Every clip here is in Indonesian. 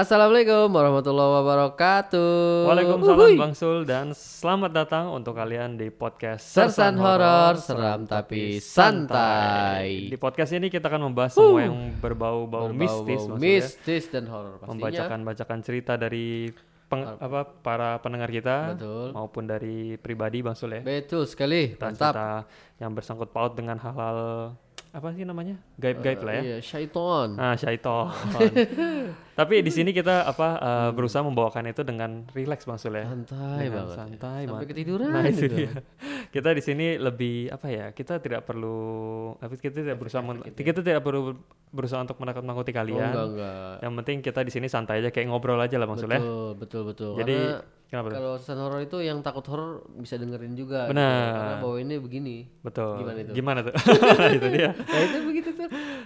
Assalamualaikum warahmatullahi wabarakatuh. Waalaikumsalam Uhuy. Bang Sul dan selamat datang untuk kalian di podcast Sersan horor, seram tapi santai. Di podcast ini kita akan membahas semua yang berbau-bau mistis, maksudnya. mistis dan horor pastinya. membacakan-bacakan cerita dari peng- apa para pendengar kita Betul. maupun dari pribadi Bang Sul ya. Betul sekali. Mantap. Cerita yang bersangkut paut dengan hal-hal apa sih namanya? Gaib-gaib lah ya. Iya, syaiton. Ah, syaiton. Tapi di sini kita apa eh, berusaha membawakan itu dengan rileks Bang Sul ya. Santai Dengan banget. santai Sampai banget. ketiduran Nah itu gitu. dia. Kita di sini lebih apa ya? Kita tidak perlu, tapi kita tidak berusaha, men- kita tidak perlu berusaha untuk menakut-nakuti Oh, kalian. enggak enggak. Yang penting kita di sini santai aja, kayak ngobrol aja lah maksudnya. Betul, betul, betul. Jadi Karena kenapa? kalau sersan horor itu yang takut horor bisa dengerin juga. gitu. Benar. Karena bawainnya begini. Betul. Gimana itu? tuh? itu dia. Nah, itu begitu.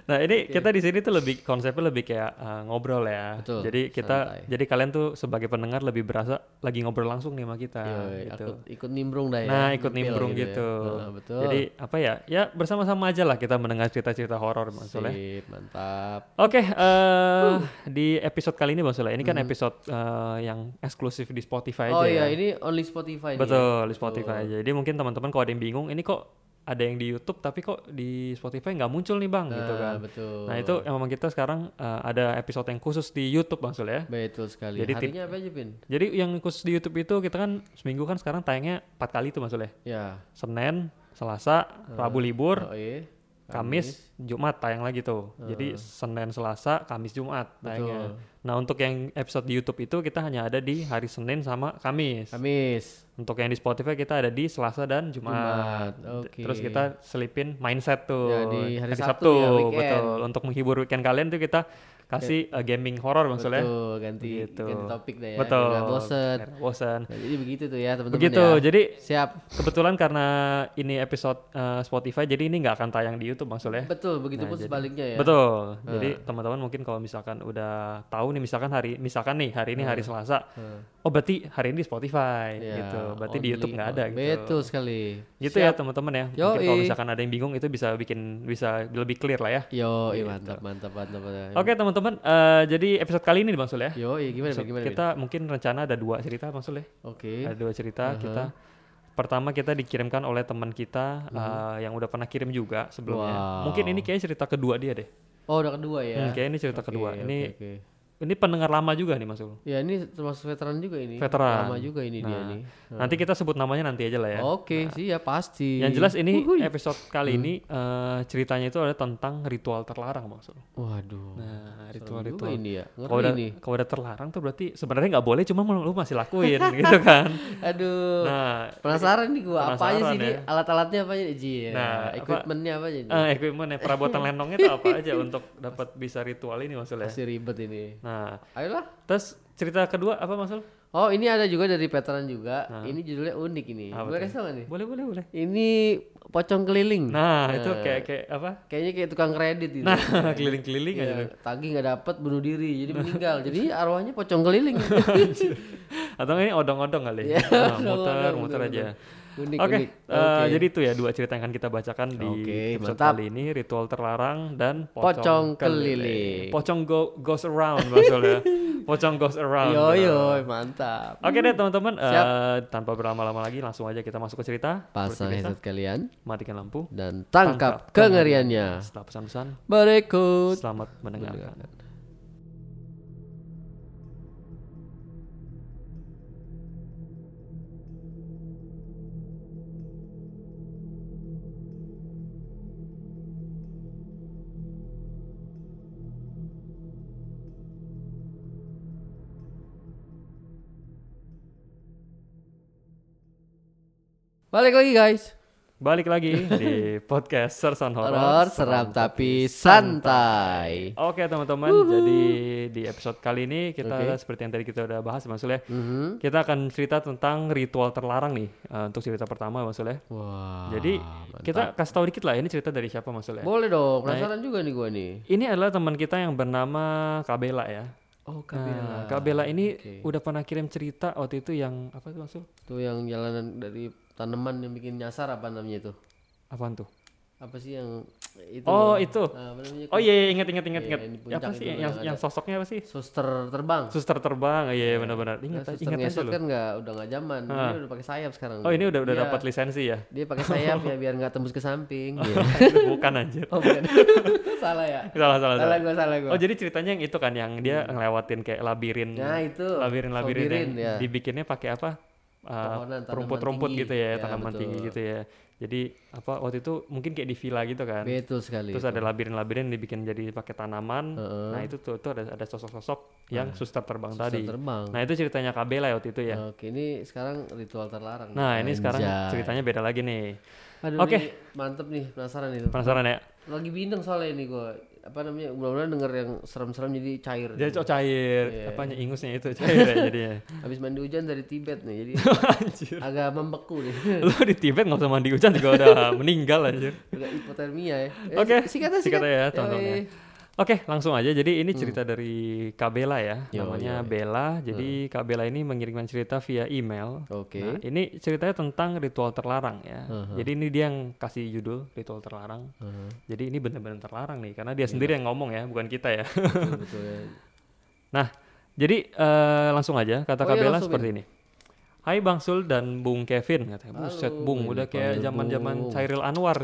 Nah ini kita di sini tuh lebih konsepnya lebih kayak uh, ngobrol ya. Betul, Jadi kita, santai. jadi kalian tuh sebagai pendengar lebih berasa lagi ngobrol langsung nih sama kita. Yoi, gitu. ikut, ikut nimbrung dah ya. Nah, ikut nimbrung ya. gitu. Nah, betul. Jadi apa ya? Ya bersama-sama aja lah kita mendengar cerita-cerita horor maksudnya. Sip, mantap. Oke, eh di episode kali ini Bang Sula, ini kan episode eh, yang eksklusif di Spotify aja Hmm. Oh ya. iya, ini only Spotify ya? Betul, di Spotify aja. Jadi mungkin teman-teman kalau ada yang bingung, ini kok ada yang di YouTube tapi kok di Spotify nggak muncul nih Bang gitu Nah, kan. betul. Nah, itu yang memang kita sekarang eh, ada episode yang khusus di YouTube Bang Sul ya. Betul sekali. Jadi Harinya apa aja, Pin? Jadi yang khusus di YouTube itu kita kan seminggu kan sekarang tayangnya empat kali tuh Bang Sul ya. Ya. Senin, Selasa, Rabu libur, Oh iya. Kamis, Jumat tayang lagi tuh. Jadi Senin, Selasa, Kamis, Jumat tayangnya. Betul. Nah untuk yang episode di YouTube itu kita hanya ada di hari Senin sama Kamis. Kamis. Untuk yang di Spotify kita ada di Selasa dan Jumat. Jumat, oke. Terus kita selipin mindset tuh Ya, di hari Sabtu ya, weekend. betul. Untuk menghibur weekend kalian tuh kita kasih uh, gaming horror maksudnya. Betul, ganti Begitu. ganti topik dah ya. Betul. Nggak bosen. Bosen. Nah, jadi begitu tuh ya, teman-teman Begitu. ya. Jadi Siap. kebetulan karena ini episode uh, Spotify jadi ini nggak akan tayang di YouTube maksudnya. Betul, begitu Nah, pun jadi- sebaliknya ya. Betul. Jadi teman-teman mungkin kalau misalkan udah tahu nih misalkan hari misalkan nih hari ini hari Selasa. Oh berarti hari ini di Spotify Ya, gitu. Berarti di only- YouTube nggak ada gitu. Betul sekali. Gitu ya teman-teman ya. Mungkin Yoi. kalau misalkan ada yang bingung itu bisa bikin bisa lebih clear lah ya. Yo, Gitu. mantap, mantap, mantap. mantap. Oke teman-teman, eh, jadi episode kali ini Bang Sul ya. Yo, gimana, Episode gimana? Kita mungkin rencana ada dua cerita Bang Sul ya. Oke. Ada dua cerita kita. Pertama kita dikirimkan oleh teman kita eh, yang udah pernah kirim juga sebelumnya. Wow. Mungkin ini kayak cerita kedua dia deh. Oh, udah kedua ya. Hmm, kayak ini cerita Oke, kedua. Ini oke. Ini pendengar lama juga nih Mas Sul. Ya ini termasuk veteran juga ini. Veteran. Lama juga ini dia Nah, nih. Nanti kita sebut namanya nanti aja lah ya. Oke, siap pasti. Yang jelas ini Wuhui. episode kali ini eh, ceritanya itu ada tentang ritual terlarang Bang Sul. Waduh. Nah, ritual-ritual. ini ya. Kalau udah, ini. kalau udah terlarang tuh berarti sebenarnya nggak boleh, cuma lu masih lakuin gitu kan. Aduh. Nah, Penasaran nih gua apa aja sih ini ya. alat-alatnya apa aja Ji? Ya, Nah, apa- equipmentnya apa aja nih? eh, equipment ya, perabotan lenongnya itu apa aja untuk dapat bisa ritual ini maksudnya. Pasti ribet ini. Nah, Ayolah. terus cerita kedua apa maksud? Oh, ini ada juga dari veteran juga. Ini judulnya unik ini. Apa Boleh kasih tau nih? Boleh, boleh, boleh. Ini pocong keliling. Nah, itu kayak kayak apa? Kayaknya kayak tukang kredit itu. Nah, keliling-keliling aja. Iya, tagih nggak dapet bunuh diri jadi meninggal jadi arwahnya pocong keliling Atau ini odong-odong kali. Iya, Nah, muter, muter bener, aja. Unik Oke, unik eh, jadi itu ya dua cerita yang akan kita bacakan di Oke, episode mantap. kali ini ritual terlarang dan Pocong keliling. Pocong go, goes around maksudnya. Pocong goes around. yo yo mantap Oke deh teman-teman, eh, tanpa berlama-lama lagi langsung aja kita masuk ke cerita. pasang headset kalian matikan lampu. dan tangkap kengeriannya Setelah pesan-pesan, berikut selamat mendengarkan. Balik lagi guys Balik lagi di podcast Sersan Horror. horor seram tapi santai Oke teman-teman, jadi di episode kali ini kita Oke. seperti yang tadi kita udah bahas Mas Sul ya. Mhm. Kita akan cerita tentang ritual terlarang nih eh, untuk cerita pertama Mas Sul ya. wah Jadi mantap. kita kasih tahu dikit lah ini cerita dari siapa Mas Sul ya. boleh dong penasaran juga nih gua nih Ini adalah teman kita yang bernama Kabela ya. oh Nah, kabela Kabela ini Oke. udah pernah kirim cerita waktu itu yang apa tuh Mas Sul? tuh yang jalanan dari tanaman yang bikin nyasar apa namanya itu Apaan tuh? apa sih yang itu Oh, loh. itu. Nah? Oh iya, iya, ingat ingat ingat Iya, ingat. Ya, apa sih yang yang sosoknya apa sih? suster terbang Suster terbang. Iya, iya benar-benar. Ingat Nah, ingat aja kan nggak udah nggak zaman Ah. dia udah pakai sayap sekarang Oh, ini udah udah Dia- dapat lisensi ya? dia pakai sayap ya biar nggak tembus ke samping Iya. Bukan anjir. oh bukan salah ya Salah salah salah salah. gua salah gua Oh, jadi ceritanya yang itu kan yang dia ngelewatin kayak labirin nah itu labirin-labirin yang ya. dibikinnya pakai apa? Uh, tanaman rumput-rumput tinggi. gitu ya, Ya, tanaman betul. tinggi gitu ya. Jadi apa waktu itu mungkin kayak di villa gitu kan. betul sekali Terus ada labirin-labirin dibikin jadi pakai tanaman. Heeh. Nah, itu tuh, tuh ada ada sosok-sosok yang suster terbang Suster tadi. terbang Nah, itu ceritanya Kabela waktu itu ya. oke ini sekarang ritual terlarang Nah, ini sekarang Anjay. ceritanya beda lagi nih. Oke. ini mantep nih penasaran itu Penasaran ya? lagi bindeng soalnya ini gua apa namanya mudah-mudahan denger yang serem-serem jadi cair Jadi cok cair, Iya. apanya ingusnya itu cair ya jadinya. habis mandi hujan dari Tibet nih jadi anjir. agak membeku nih Lu di Tibet nggak usah mandi hujan juga udah meninggal anjir. agak hipotermia ya Eh, Oke, sikat aja sikat aja ya, Yoi. tontonnya. Oke, langsung aja. Jadi ini cerita dari Kak Bella ya. Hmm. Yo, Namanya yo. Bella. Jadi Kak Bella ini mengirimkan cerita via email. oke Nah, ini ceritanya tentang ritual terlarang ya. Uh-huh. Jadi ini dia yang kasih judul ritual terlarang. Heeh. Jadi ini benar-benar terlarang nih karena dia Iya. sendiri yang ngomong ya, bukan kita ya. betul, betul ya. Nah, jadi eh, langsung aja kata Oh Kak iya, seperti ini. Hai Bang Sul dan Bung Kevin katanya. Halo, Buset Bung, udah kayak zaman-zaman. Cairil Anwar.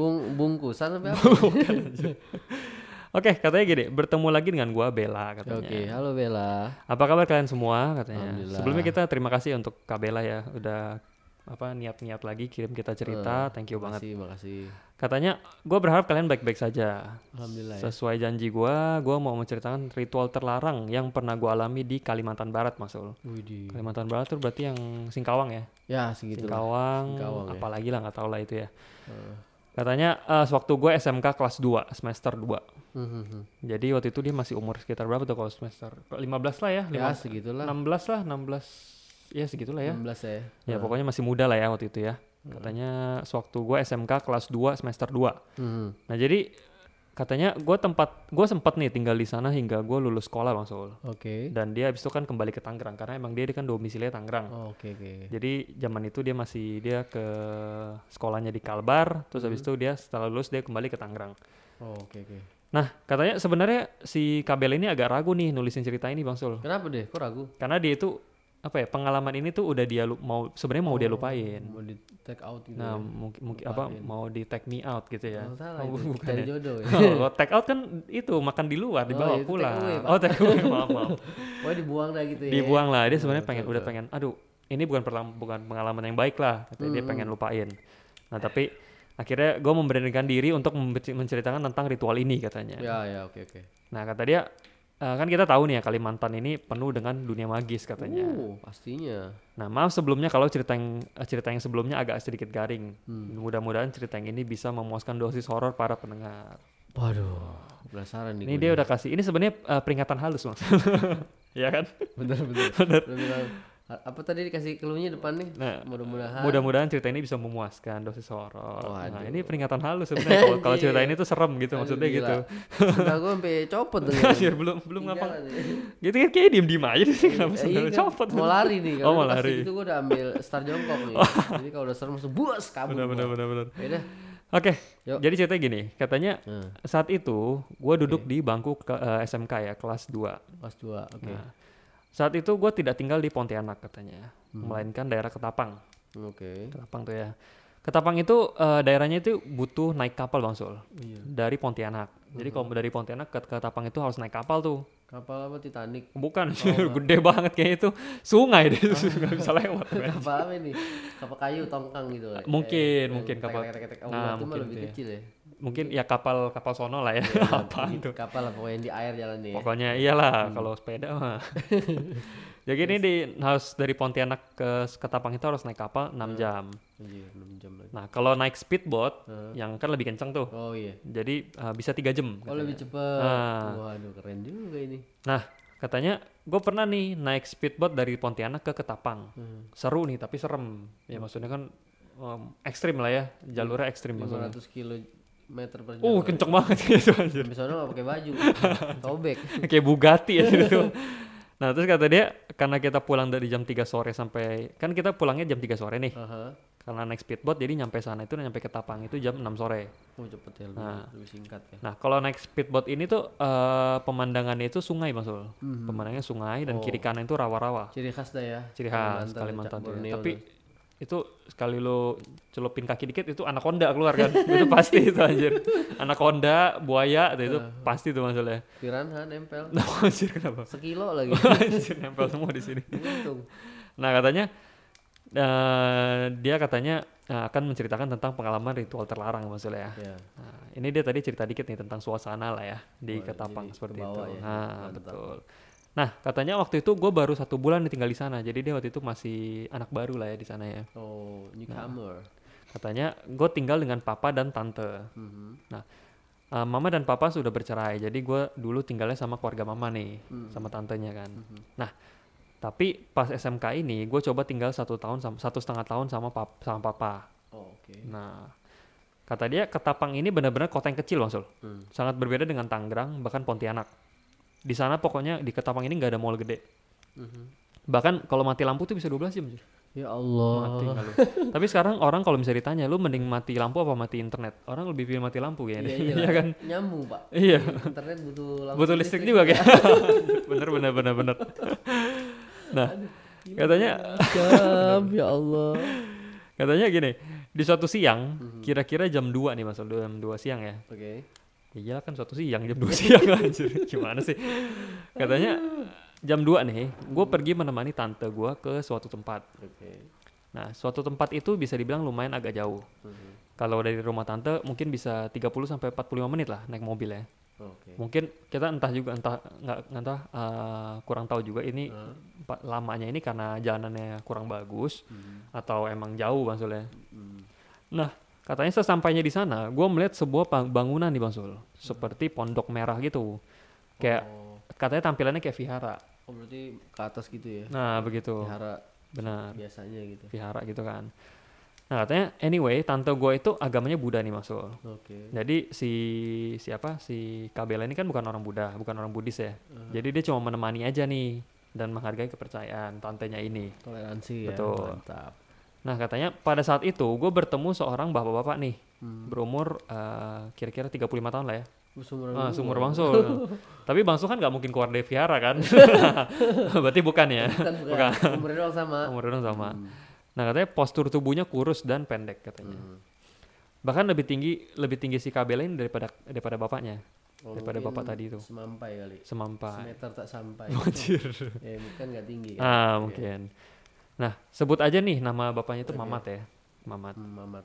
bung bungkusan apa apa Oke, katanya gini, bertemu lagi dengan gua Bella katanya. oke halo Bella Apa kabar kalian semua katanya. Alhamdulillah. Sebelumnya kita terima kasih untuk Kak Bella ya udah apa niat-niat lagi kirim kita cerita. Thank you banget. makasih makasih Katanya, gua berharap kalian baik-baik saja. alhamdulillah ya. Sesuai janji gua, gua mau menceritakan ritual terlarang yang pernah gua alami di Kalimantan Barat, Mas Ul. Widih. Kalimantan Barat tuh berarti yang Singkawang ya. ya segitu. Singkawang, Singkawang, ya. apalagi lah nggak tahu lah itu ya. Heeh. Katanya eh, sewaktu gue SMK kelas 2, semester 2. Hmm, hmm, hmm. Jadi waktu itu dia masih umur sekitar berapa tuh kalau semester 15 lah ya, ya 15 segitulah 16 lah, 16 ya segitulah ya. 16 ya Ya pokoknya masih muda lah ya waktu itu ya. Katanya sewaktu gue SMK kelas 2 semester 2. Hmm, Nah jadi katanya gue tempat gue sempat nih tinggal di sana hingga gue lulus sekolah bang Sul. oke Dan dia habis itu kan kembali ke Tangerang karena emang dia kan domisilinya Tangerang. Oh, oke oke Jadi zaman itu dia masih dia ke sekolahnya di Kalbar, terus habis itu dia setelah lulus dia kembali ke Tangerang. oh oke oke Nah katanya sebenarnya si Kabel ini agak ragu nih nulisin cerita ini bang Sul. kenapa deh kok ragu Karena dia itu apa ya pengalaman ini tuh udah dia mau sebenarnya mau dia lupain. mau di take out gitu Nah ya? mungkin mungkin apa mau di take me out gitu ya. Oh, salah Oh, itu bukan cari ya. jodoh ya Oh, take out kan itu makan di luar dibawa Oh, take pulang. away, oh take away maaf maaf. Wah dibuang dah gitu ya Dibuang lah dia sebenarnya pengen udah betul. pengen aduh ini bukan perlam- bukan pengalaman yang baik lah katanya dia Hmm. pengen lupain. Nah tapi akhirnya gue memberanikan diri untuk menceritakan tentang ritual ini katanya. ya ya oke oke Nah kata dia eh, kan kita tahu nih ya Kalimantan ini penuh dengan dunia magis katanya. uh pastinya Nah, maaf sebelumnya kalau cerita yang eh, cerita yang sebelumnya agak sedikit garing. Hmm. Mudah-mudahan cerita yang ini bisa memuaskan dosis horor para pendengar. waduh penasaran nih Ini dia udah kasih. Ini sebenarnya eh, peringatan halus, Mas. ya kan? bener bener bener bilang, "A- apa tadi dikasih keluhnya depan nih Nah, mudah-mudahan mudah-mudahan cerita ini bisa memuaskan dosis horor. Nah, Waduh. ini peringatan halus sebenarnya. Kalau- Kalau cerita ini tuh serem gitu Aduh, maksudnya gila. gitu. Sendal gue sampai copot tuh Anjir, belum belum ngapa. Gitu kan kayak diem-diem aja sih kenapa Eh, sendal iya kan, copot. mau lari nih Oh, mau lari. itu gue udah ambil star jongkok nih jadi kalau udah serem langsung buas kabur Benar benar benar benar. ya udah Oke, Yuk. jadi ceritanya gini, katanya nah, saat itu gue duduk di bangku ke, eh, SMK ya kelas 2 pas dua oke Nah, saat itu gue tidak tinggal di Pontianak katanya, Hmm. melainkan daerah Ketapang. oke Ketapang tuh ya. Ketapang itu eh, daerahnya itu butuh naik kapal bang Sul iya dari Pontianak. Jadi Hmm. kalau dari Pontianak ke Ketapang itu harus naik kapal tuh. kapal apa Titanic Bukan, Oh, gede banget kayak itu. Sungai deh, nggak bisa lewat. kapal apa ini kapal kayu tongkang gitu Mungkin, kayak- mungkin kapal- nah, mungkin lebih itu ya. kecil ya Mungkin ya kapal kapal sono lah ya. Apaan tuh? kapal lah pokoknya yang di air jalannya ya Pokoknya iyalah Hmm. kalau sepeda mah. Jadi ini di harus dari Pontianak ke Ketapang itu harus naik kapal 6 jam. Anjir, 6 jam lagi Nah, kalau naik speedboat Heeh. yang kan lebih kenceng tuh. oh iya Jadi uh, bisa tiga jam. oh lebih cepet Nah. waduh keren juga ini Nah, katanya gue pernah nih naik speedboat dari Pontianak ke Ketapang. Hmm. Seru nih, tapi serem. Ya maksudnya kan um, ekstrim lah ya, jalurnya ekstrim maksudnya. 500 kilometer per jam Uh, kenceng banget gitu anjir. Sampai sana gak pakai baju Tobek Kayak Bugatti ya gitu. Nah, terus kata dia karena kita pulang dari jam 3 sore sampai kan kita pulangnya jam 3 sore nih. Aha. Karena naik speedboat jadi nyampe sana itu nyampe ke Tapang itu jam 6 sore. Oh cepet ya lebih, Nah. lebih singkat ya. Nah, kalau naik speedboat ini tuh eh, pemandangannya itu sungai Mas Ul. Mhm. Pemandangannya sungai dan Oh. kiri kanan itu rawa-rawa. Ciri khas dah ya. Ciri khas Kalimantan Cak tuh. Borneo Tapi tuh. Itu sekali lo celupin kaki dikit itu anaconda keluar kan. itu pasti itu anjir. Anaconda, buaya itu, itu pasti tuh maksudnya. piranha nempel. Nah, anjir kenapa? Sekilo lagi. anjir nempel semua di sini. Nah, katanya eh, dia katanya eh, akan menceritakan tentang pengalaman ritual terlarang maksudnya ya. Ya. Nah, ini dia tadi cerita dikit nih tentang suasana lah ya di Wah, Ketapang seperti itu. ya, Nah, mantap. betul. Nah, katanya waktu itu gue baru satu bulan tinggal di sana, jadi dia waktu itu masih anak baru lah ya di sana ya. Oh, newcomer. Katanya gue tinggal dengan papa dan tante. Mhm. Uh, mama dan papa sudah bercerai, jadi gue dulu tinggalnya sama keluarga mama nih, Hmm. sama tantenya kan. Mhm. Nah, tapi pas SMK ini gue coba tinggal satu tahun sama satu setengah tahun sama pap sama papa. Oh, oke. Nah, kata dia Ketapang ini benar-benar kota yang kecil maksud, Hmm. sangat berbeda dengan Tangerang bahkan Pontianak. Di sana pokoknya di Ketapang ini nggak ada mall gede. Mhm. Bahkan kalau mati lampu tuh bisa 12 jam. Jir. Ya Mati Allah. lu. Tapi sekarang orang kalau misalnya ditanya, lu mending mati lampu apa mati internet? Orang lebih pilih mati lampu kayaknya. Iya, iya, Iya kan? Nyambung, Pak. Iya. Internet butuh lampu Butuh listrik juga kayak. bener bener bener bener. Nah, katanya Jam, ya Allah. katanya gini, di suatu siang, Mhm. kira-kira jam 2 nih Mas, jam 2 siang ya. Oke. Ya iyalah kan suatu siang, jam 2 siang anjir. Gimana sih? Katanya jam 2 nih, gue pergi menemani tante gue ke suatu tempat. Oke. Nah, suatu tempat itu bisa dibilang lumayan agak jauh. Mhm. Kalau dari rumah tante mungkin bisa 30 sampai 45 menit lah naik mobil ya. Oke. Mungkin kita entah juga entah nggak entah eh, kurang tahu juga ini pa- lamanya ini karena jalanannya kurang bagus Mhm. atau emang jauh Bang Sul ya. Mhm. Nah, katanya sesampainya di sana, gue melihat sebuah bangunan nih Bang Sul, seperti pondok merah gitu. Kayak Oh. katanya tampilannya kayak vihara. Oh, berarti ke atas gitu ya. Nah, begitu. Vihara Benar, biasanya gitu. vihara gitu kan. Nah, katanya anyway, tante gue itu agamanya Buddha nih Bang Sul. Oke. Jadi si siapa si Kabela ini kan bukan orang Buddha, bukan orang Buddhis ya. Uh, Jadi dia cuma menemani aja nih dan menghargai kepercayaan tantenya ini. toleransi ya. Betul. Mantap. Nah katanya pada saat itu gue bertemu seorang bapak-bapak nih Hmm. berumur eh, kira-kira 35 tahun lah ya. Ah, sumur Bang Sul. Tapi Bang Sul kan nggak mungkin keluar dari Viara kan? Berarti bukan ya? Bukan, bukan. Umurnya doang sama. Umurnya dong sama. Hmm. Nah katanya postur tubuhnya kurus dan pendek katanya. Hmm. Bahkan lebih tinggi lebih tinggi si Kabela ini daripada daripada bapaknya. Oh, Daripada mungkin bapak tadi itu. Semampai kali. Semampai. Semeter tak sampai. Anjir. ya, bukan nggak tinggi kan. Ah Iya. mungkin. Nah sebut aja nih nama bapaknya itu. Mamat ya. Mamat. Hmm, Mamat.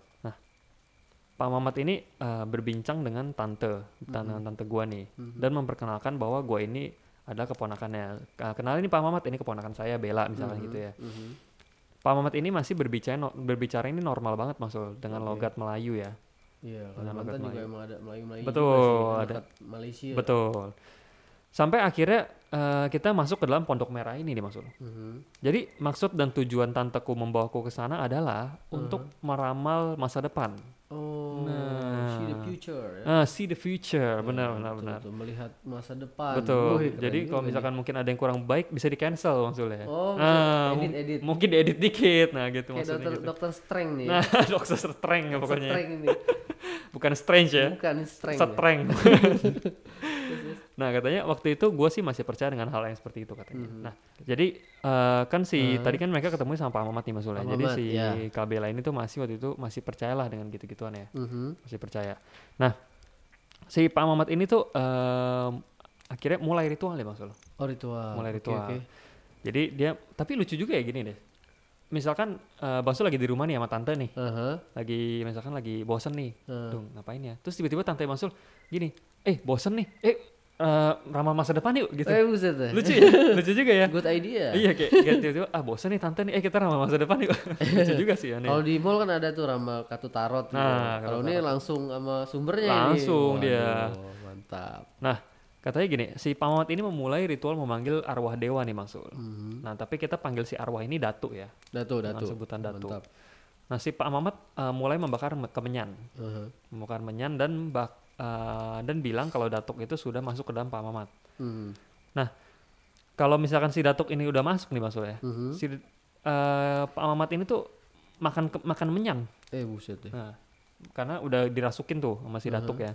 Pak Mamat ini eh, berbincang dengan tante, dengan tante gua nih, Mhm. dan memperkenalkan bahwa gua ini adalah keponakannya. Kenalin ini Pak Mamat, ini keponakan saya Bella misalnya Mhm. gitu ya. Mhm. Pak Mamat ini masih berbicara no- berbicara ini normal banget maksud dengan Oke. logat Melayu ya. Iya, Dengan logat juga Melayu. emang ada Melayu-Melayu Betul, juga sih, ada. Malaysia. Betul. Sampai akhirnya eh, kita masuk ke dalam pondok merah ini nih maksud. Mhm. Jadi maksud dan tujuan tanteku membawaku ke sana adalah Hmm. untuk meramal masa depan. Oh, Nah. see the future ya. Ah, see the future, Ya, benar benar betul, benar. betul. Melihat masa depan. Betul. Wih, Jadi kalau nih. misalkan mungkin ada yang kurang baik bisa di cancel maksudnya. Oh, Ah, edit edit. Mungkin diedit dikit, nah gitu Kayak maksudnya. dokter gitu. dokter strength nih. Nah, dokter strength ya pokoknya. Strength ini. Bukan strange ya. Bukan strength. ya. Nah katanya waktu itu gue sih masih percaya dengan hal yang seperti itu katanya. Mhm. Nah jadi eh, kan si Ah. tadi kan mereka ketemu sama Pak Mamat nih Mas Jadi Mamat, si ya. Kabela ini tuh masih waktu itu masih percayalah dengan gitu-gituan ya. Mhm. Masih percaya. Nah si Pak Mamat ini tuh em, akhirnya mulai ritual ya Mas Ul. Oh ritual. Mulai ritual. oke. Jadi dia tapi lucu juga ya gini deh. Misalkan Bang Sul lagi di rumah nih sama tante nih, Aha. lagi misalkan lagi bosen nih, Ah. Duh, ngapain ya? Terus tiba-tiba tante Bang Sul gini, eh bosen nih, eh ramal masa depan yuk gitu. Eh buset. Lucu ya, lucu juga ya. Good idea. Iya kayak, kayak tiba-tiba ah bosen nih tante nih, eh kita ramal masa depan yuk. lucu juga sih aneh. Kalau di mall kan ada tuh ramal kartu tarot. gitu. Nah, Kalau ini langsung sama sumbernya ini. Langsung dia. Waduh, Mantap. Nah katanya gini, si Pak Mamat ini memulai ritual memanggil arwah dewa nih Bang Sul. Mhm. Nah tapi kita panggil si arwah ini Datu ya. Datu, Dengan datu. sebutan Datu. Mantap. Nah si Pak Mamat eh, mulai membakar me- kemenyan. Aha. membakar menyan dan bak eh, dan bilang kalau datuk itu sudah masuk ke dalam Pak Mamat. Mhm. Kalau misalkan si datuk ini udah masuk nih Mas ya, Mhm. si eh, Pak Mamat ini tuh makan ke- makan menyang. Eh buset deh. Nah, karena udah dirasukin tuh sama si Datuk Uh-huh. ya.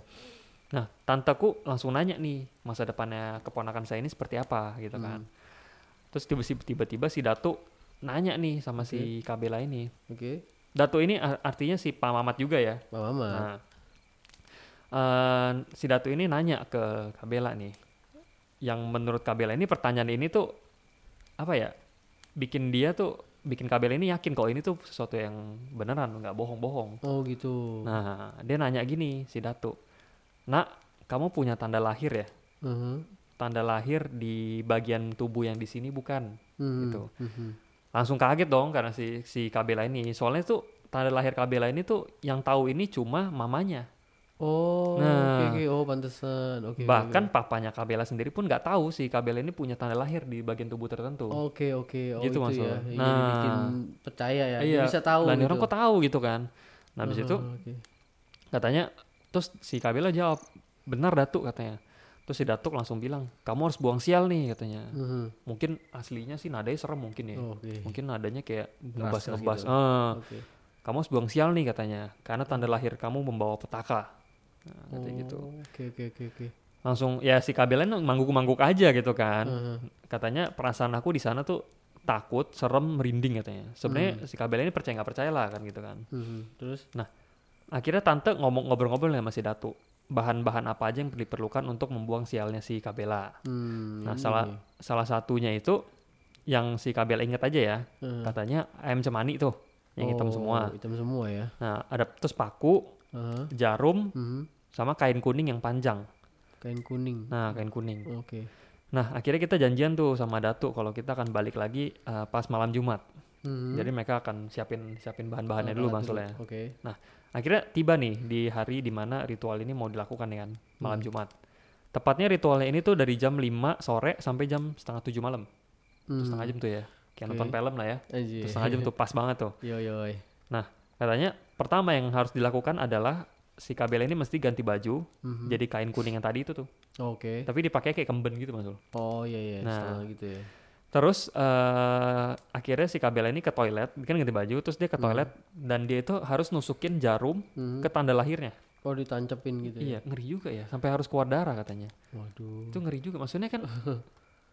Nah, tanteku langsung nanya nih masa depannya keponakan saya ini seperti apa gitu kan. Hmm. Terus tiba- tiba-tiba si Datuk nanya nih sama si Kabela ini. Oke. Datuk ini ar- artinya si Pak Mamat juga ya. Pak Mama. Nah, eh, si Datuk ini nanya ke Kabela nih. Yang menurut Kabela ini pertanyaan ini tuh apa ya? Bikin dia tuh bikin Kabela ini yakin kalau ini tuh sesuatu yang beneran nggak bohong-bohong. Oh gitu. Nah, dia nanya gini si Datuk. Nak, kamu punya tanda lahir ya? Mhm. Tanda lahir di bagian tubuh yang di sini bukan? Mhm. Gitu. Mhm. Langsung kaget dong karena si si Kabela ini. Soalnya tuh tanda lahir Kabela ini tuh yang tahu ini cuma mamanya. Oh, Nah. oke oke. Oh, pantesan. Oke. oke, Bahkan papanya Kabela sendiri pun nggak tahu si Kabela ini punya tanda lahir di bagian tubuh tertentu. Oke oke. Oh, Gitu itu maksud. ya. Nah. jadi bikin percaya ya. Dia iya. bisa tahu Dan gitu. orang kok tahu gitu kan? Nah, habis itu Oh, oke. katanya terus si Kabela jawab, "Benar Datuk," katanya. Terus si Datuk langsung bilang, "Kamu harus buang sial nih," katanya. Mhm. Mungkin aslinya sih nadanya serem mungkin ya. Oh, Oke. Mungkin nadanya kayak Keras ngebas-ngebas. gitu. "Eh, Oke. kamu harus buang sial nih katanya, karena tanda lahir kamu membawa petaka. Nah, katanya gitu. Oh, Oke oke oke oke. Langsung ya si Kabela ini mangguk-mangguk aja gitu kan. Mhm. Katanya perasaan aku di sana tuh takut, serem, merinding katanya. Hmm. Sebenarnya si Kabela ini percaya nggak percaya lah kan gitu kan. Mhm. Terus Akhirnya tante ngomong ngobrol-ngobrol sama si Datu. Bahan-bahan apa aja yang diperlukan untuk membuang sialnya si Kabela. hmm, Nah, salah nih. salah satunya itu yang si Kabela inget aja ya. Mhm. Katanya ayam cemani tuh, yang hitam Oh, semua. Hitam semua ya. Nah, ada terus paku, Aha. jarum, Mhm. Sama kain kuning yang panjang. Kain kuning. Nah, kain kuning. Oke. Nah, akhirnya kita janjian tuh sama Datu kalau kita akan balik lagi eh, pas malam Jumat. Mhm. Jadi mereka akan siapin siapin bahan-bahannya dulu Bang dulu. Soleh. Oke. Akhirnya tiba nih di hari di mana ritual ini mau dilakukan ya kan, malam Hmm. Jumat. Tepatnya ritualnya ini tuh dari jam 5 sore sampai jam setengah tujuh malam. Tuh Hmm. setengah jam tuh ya. Kayak Oke. nonton film lah ya. Setengah jam tuh pas banget tuh. Yo yo. Katanya pertama yang harus dilakukan adalah si Kabela ini mesti ganti baju Mhm. jadi kain kuning yang tadi itu tuh. Oke. Tapi dipakai kayak kemben gitu Mas. Oh iya iya. Nah. gitu ya. Terus eh akhirnya si Kabela ini ke toilet, kan ganti baju, terus dia ke Hmm. toilet dan dia itu harus nusukin jarum Mhm. ke tanda lahirnya. Oh ditancepin gitu ya. Iya, ngeri juga ya, sampai harus keluar darah katanya. Waduh. Itu ngeri juga, maksudnya kan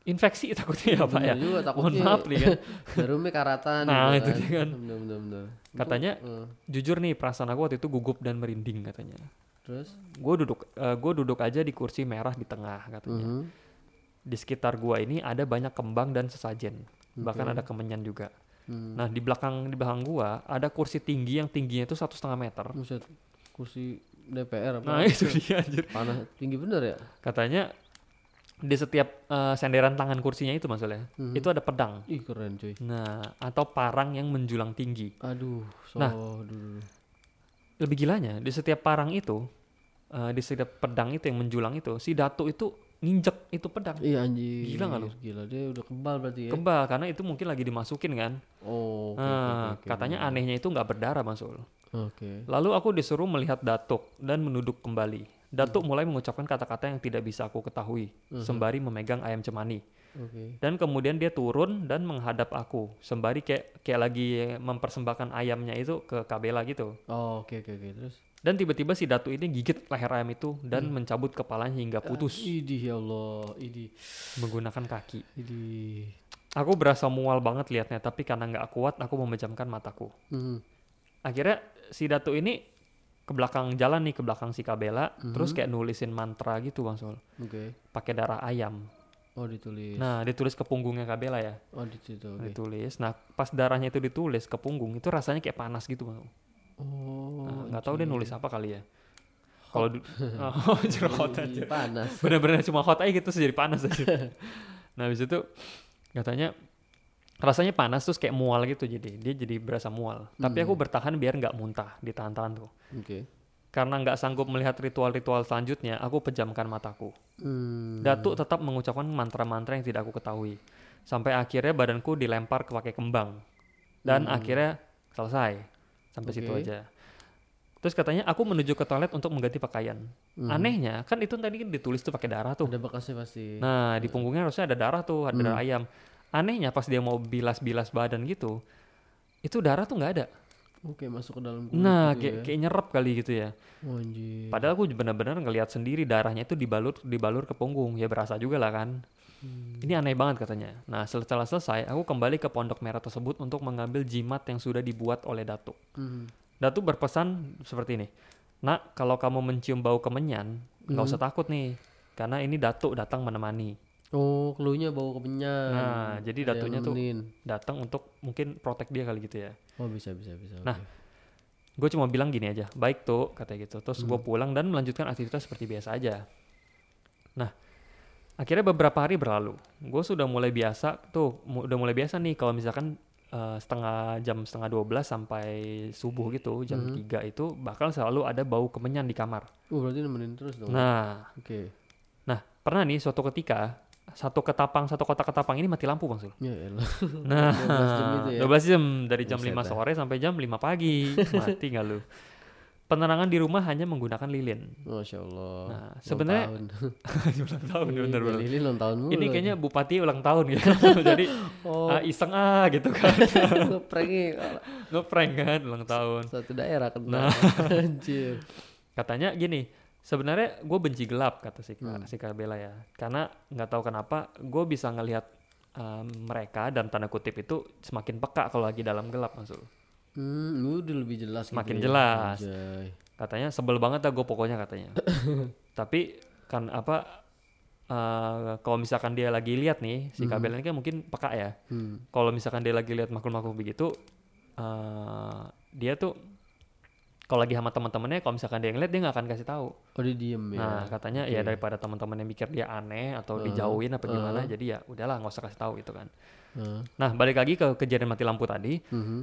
infeksi takutnya ya Pak ya. Juga Mohon takutnya. maaf nih kan. Jarumnya karatan. Nah, gitu itu dia kan. Bener bener bener. Katanya Eh, jujur nih perasaan aku waktu itu gugup dan merinding katanya. terus. Gue duduk, gue duduk aja di kursi merah di tengah katanya. Mhm. Di sekitar gua ini ada banyak kembang dan sesajen, bahkan Oke. ada kemenyan juga. Hmm. Nah di belakang di belakang gua ada kursi tinggi yang tingginya itu satu setengah meter. Buset. Kursi DPR apa? Nah itu dia anjir. Panas tinggi bener ya? Katanya di setiap eh, senderan tangan kursinya itu maksudnya, Mhm. itu ada pedang. Ih keren cuy. Nah, atau parang yang menjulang tinggi. Aduh. So, Nah. dulu. Lebih gilanya, di setiap parang itu, eh, di setiap pedang itu yang menjulang itu, si Datu itu nginjek itu pedang. Iya anjir. Gila nggak lu? Gila dia udah kebal berarti ya. Kebal karena itu mungkin lagi dimasukin kan. oh. oke, Nah, oke, oke, katanya bener. anehnya itu nggak berdarah Masul. Oke. Lalu aku disuruh melihat Datuk dan menunduk kembali. Datuk mulai mengucapkan kata-kata yang tidak bisa aku ketahui, Mhm. sembari memegang ayam cemani. Oke. Dan kemudian dia turun dan menghadap aku, sembari kayak kayak lagi mempersembahkan ayamnya itu ke Kabela gitu. Oh, oke oke oke terus. Dan tiba-tiba si Datu ini gigit leher ayam itu dan mencabut kepalanya hingga putus Idih ya Allah, idih. menggunakan kaki. Idih. Aku berasa mual banget liatnya, tapi karena nggak kuat, aku memejamkan mataku. Mhm. Akhirnya si Datu ini ke belakang jalan nih, ke belakang si Kabela, Mhm. terus kayak nulisin mantra gitu Bang Sol, Oke. pakai darah ayam. Oh ditulis. Nah, ditulis ke punggungnya Kabela ya, Oh di situ. Oke. ditulis. Nah, pas darahnya itu ditulis ke punggung, itu rasanya kayak panas gitu Bang. Oh. Nah, nggak tahu dia nulis apa kali ya. Kalau oh, anjir, hot aja. Panas. Bener-bener cuma hot aja gitu terus jadi panas aja. nah, habis itu katanya rasanya panas terus kayak mual gitu jadi dia jadi berasa mual. Tapi aku bertahan biar nggak muntah ditahan-tahan tuh. Oke. Karena nggak sanggup melihat ritual-ritual selanjutnya, aku pejamkan mataku. Hmm. Datuk tetap mengucapkan mantra-mantra yang tidak aku ketahui. Sampai akhirnya badanku dilempar ke pakai kembang. Dan akhirnya selesai. Sampai situ Oke. aja. Terus katanya aku menuju ke toilet untuk mengganti pakaian. Mhm. Anehnya, kan itu tadi kan ditulis tuh pakai darah tuh. Ada bekasnya pasti. Nah, di punggungnya harusnya ada darah tuh, ada Hmm. darah ayam. Anehnya pas dia mau bilas-bilas badan gitu, itu darah tuh nggak ada. Oke, masuk ke dalam kulit Nah, gitu kayak ya. kayak nyerap kali gitu ya. Oh, anjir. Padahal aku benar-benar ngelihat sendiri darahnya itu dibalur dibalur ke punggung. Ya berasa juga lah kan. Hmm. Ini aneh banget katanya. Nah, setelah selesai, aku kembali ke pondok merah tersebut untuk mengambil jimat yang sudah dibuat oleh Datuk. Hmm. Datuk berpesan seperti ini. Nak, kalau kamu mencium bau kemenyan, nggak usah takut nih. Karena ini Datuk datang menemani. Oh, keluhnya bau kemenyan. Nah, jadi Ada yang tuh datang untuk mungkin protek dia kali gitu ya. Oh, bisa bisa bisa. Nah. Gue cuma bilang gini aja, baik tuh katanya gitu. Terus gue Hmm. pulang dan melanjutkan aktivitas seperti biasa aja. Nah, akhirnya beberapa hari berlalu. Gue sudah mulai biasa tuh, udah mulai biasa nih kalau misalkan eh, setengah jam setengah 12 sampai subuh gitu, jam Mhm. 3 itu bakal selalu ada bau kemenyan di kamar. Oh, berarti nemenin terus dong. Nah, Oke. nah pernah nih suatu ketika satu ketapang satu kotak ketapang ini mati lampu bang Sul. Ya elah. Nah, 12 jam ya? 12 jam dari jam Buset 5 dah. sore sampai jam 5 pagi. Mati nggak lu? Penerangan di rumah hanya menggunakan lilin. Masya Allah. Nah, sebenarnya ulang tahun Iya, bener-bener. Lili ulang tahun mulu. Ini kayaknya bupati ulang tahun gitu. Jadi oh, ah, iseng ah gitu kan. ngeprank Ngeprank kan ulang tahun. satu daerah kan. Nah. Anjir. Katanya gini, sebenarnya gue benci gelap kata si Hmm. si Kabela ya. Karena nggak tahu kenapa gue bisa ngelihat um, mereka dan tanda kutip itu semakin peka kalau lagi dalam gelap maksud. Hmm, udah lebih jelas Makin gitu ya. jelas. Anjay. katanya sebel banget dah gue pokoknya katanya tapi kan apa eh, kalau misalkan dia lagi lihat nih si Mhm. kabel ini kan mungkin peka ya Hmm. kalau misalkan dia lagi lihat makhluk-makhluk begitu eh, dia tuh kalau lagi sama teman-temannya kalau misalkan dia ngeliat dia nggak akan kasih tahu Oh, dia diem ya. nah katanya ya Oke. daripada teman-teman yang mikir dia aneh atau Uh, dijauhin apa gimana uh. jadi ya udahlah nggak usah kasih tahu gitu kan Heeh. nah balik lagi ke kejadian mati lampu tadi Mhm.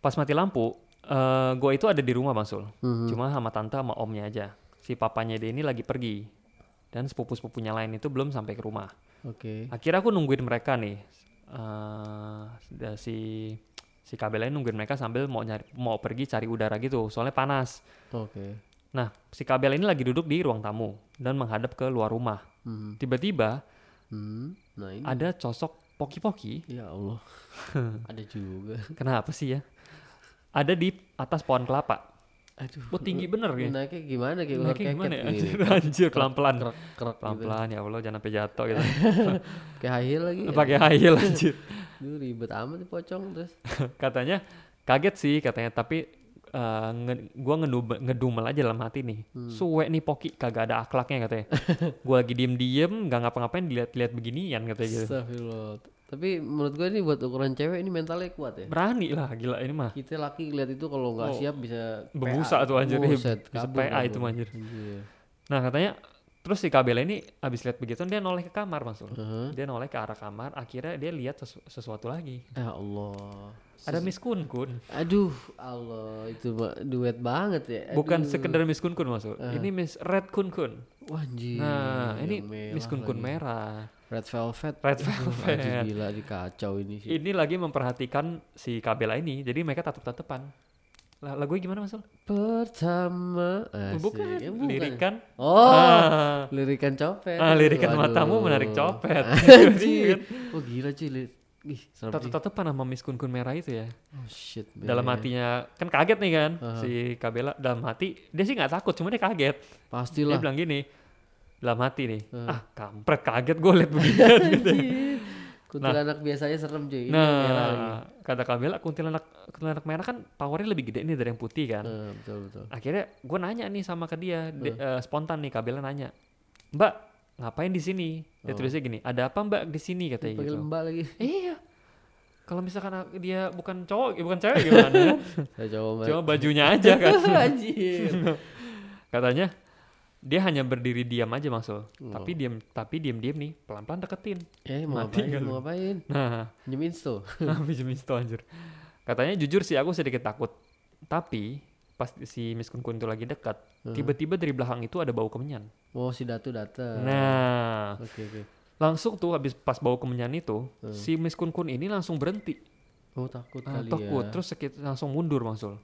pas mati lampu eh gue itu ada di rumah bang Sul Mhm. Cuma sama tante sama omnya aja. Si papanya dia ini lagi pergi. Dan sepupu-sepupunya lain itu belum sampai ke rumah. Oke. Akhirnya aku nungguin mereka nih. eh da- si si kabelnya nungguin mereka sambil mau nyari mau pergi cari udara gitu. Soalnya panas. Oke. Nah, si kabel ini lagi duduk di ruang tamu dan menghadap ke luar rumah. Mhm. Tiba-tiba Hmm. Nah, ini ada sosok poki-poki. ya Allah. ada juga. Kenapa sih ya? Ada di atas pohon kelapa. Aduh. Oh, tinggi bener ya. Naiknya gimana kayak ular Naiknya keket gimana ya? gini. Anjir, anjir pelan-pelan. Gitu. Pelan-pelan ya Allah jangan sampai jatuh gitu. Kayak high heel lagi. ya. pakai high heel anjir. Duh, ribet amat nih pocong terus. katanya kaget sih katanya tapi eh, nge- gua ngedumel, ngedumel aja dalam hati nih Hmm. suwe nih poki kagak ada akhlaknya katanya gua lagi diem diem nggak ngapa-ngapain dilihat-lihat beginian katanya gitu Astagfirullah. Tapi menurut gue ini buat ukuran cewek ini mentalnya kuat ya. berani lah gila ini mah Kita laki lihat itu kalau nggak Oh, siap bisa berbusa PA. tuh anjir. Buset, bisa kabur, PA itu. Anjir. nah katanya terus si kabel ini abis lihat begitu dia noleh ke kamar maksud Heeh. dia noleh ke arah kamar akhirnya dia lihat sesu- sesuatu lagi Ya Allah. ada Miss Kun Kun Aduh, Allah itu duet banget ya. bukan Aduh. sekedar Miss Kun Kun maksud ini Miss Red Kun Kun Wah, anjir. nah ini Miss Kun Kun merah Red Velvet. Red Aduh, Velvet. Anjir gila dikacau ini sih. ini lagi memperhatikan si Kabela ini jadi mereka tatap-tatapan lagu gimana mas? Pertama Asik. bukan Ya, bukan. lirikan Oh, ah, lirikan copet. ah, lirikan Waduh. matamu menarik copet. Oh gila cuy. Ih, tatap-tatapan sama Miss Kun Kun merah itu ya Oh shit. dalam hatinya kan kaget nih kan Aha. si Kabela dalam hati dia sih nggak takut cuma dia kaget dia Pastilah. bilang gini dalam hati nih Hmm. ah kampret kaget gue liat beginian gitu Kuntilanak biasanya serem cuy. Ini nah merah lagi. kata Kabela kuntilanak kuntilanak merah kan powernya lebih gede nih dari yang putih kan Nah, betul betul. akhirnya gue nanya nih sama ke dia de- eh, spontan nih Kabela nanya mbak ngapain di sini dia Oh. tulisnya gini ada apa mbak di sini katanya Panggil gitu mbak lagi. iya kalau misalkan dia bukan cowok ya bukan cewek gimana Saya coba cuma bajunya aja kan Anjir. katanya dia hanya berdiri diam aja maksud Oh. tapi diam tapi diam diam nih pelan pelan deketin Eh mau Mati ngapain? kali. Mau ngapain? nah Nyemin insto. habis itu anjir katanya jujur sih aku sedikit takut tapi pas si Miss Kun Kun itu lagi dekat Hmm. tiba-tiba dari belakang itu ada bau kemenyan Oh si Datu datang. nah Oke oke. langsung tuh habis pas bau kemenyan itu Hmm. si Miss Kun Kun ini langsung berhenti Oh takut Ah, kali takut ya. terus sekit langsung mundur maksud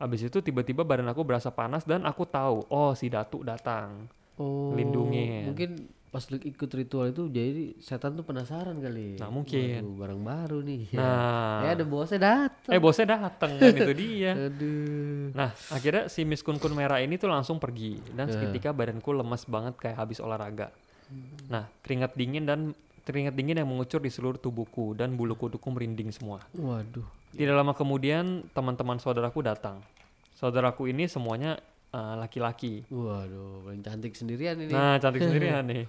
Habis itu tiba-tiba badan aku berasa panas dan aku tahu oh si Datu datang Oh. lindungin. Mungkin pas ikut ritual itu jadi setan tuh penasaran kali. Nah, mungkin. Waduh, barang baru nih. Nah. Ya ada bosnya datang. Eh bosnya datang kan itu dia. Aduh. Nah akhirnya si Miss Kun Kun merah ini tuh langsung pergi dan Ya. seketika badanku lemas banget kayak habis olahraga. Nah keringat dingin dan keringat dingin yang mengucur di seluruh tubuhku dan bulu kuduku merinding semua. Waduh. Tidak lama kemudian teman-teman saudaraku datang. Saudaraku ini semuanya eh, laki-laki. Waduh, paling cantik sendirian ini. Nah cantik sendirian nih.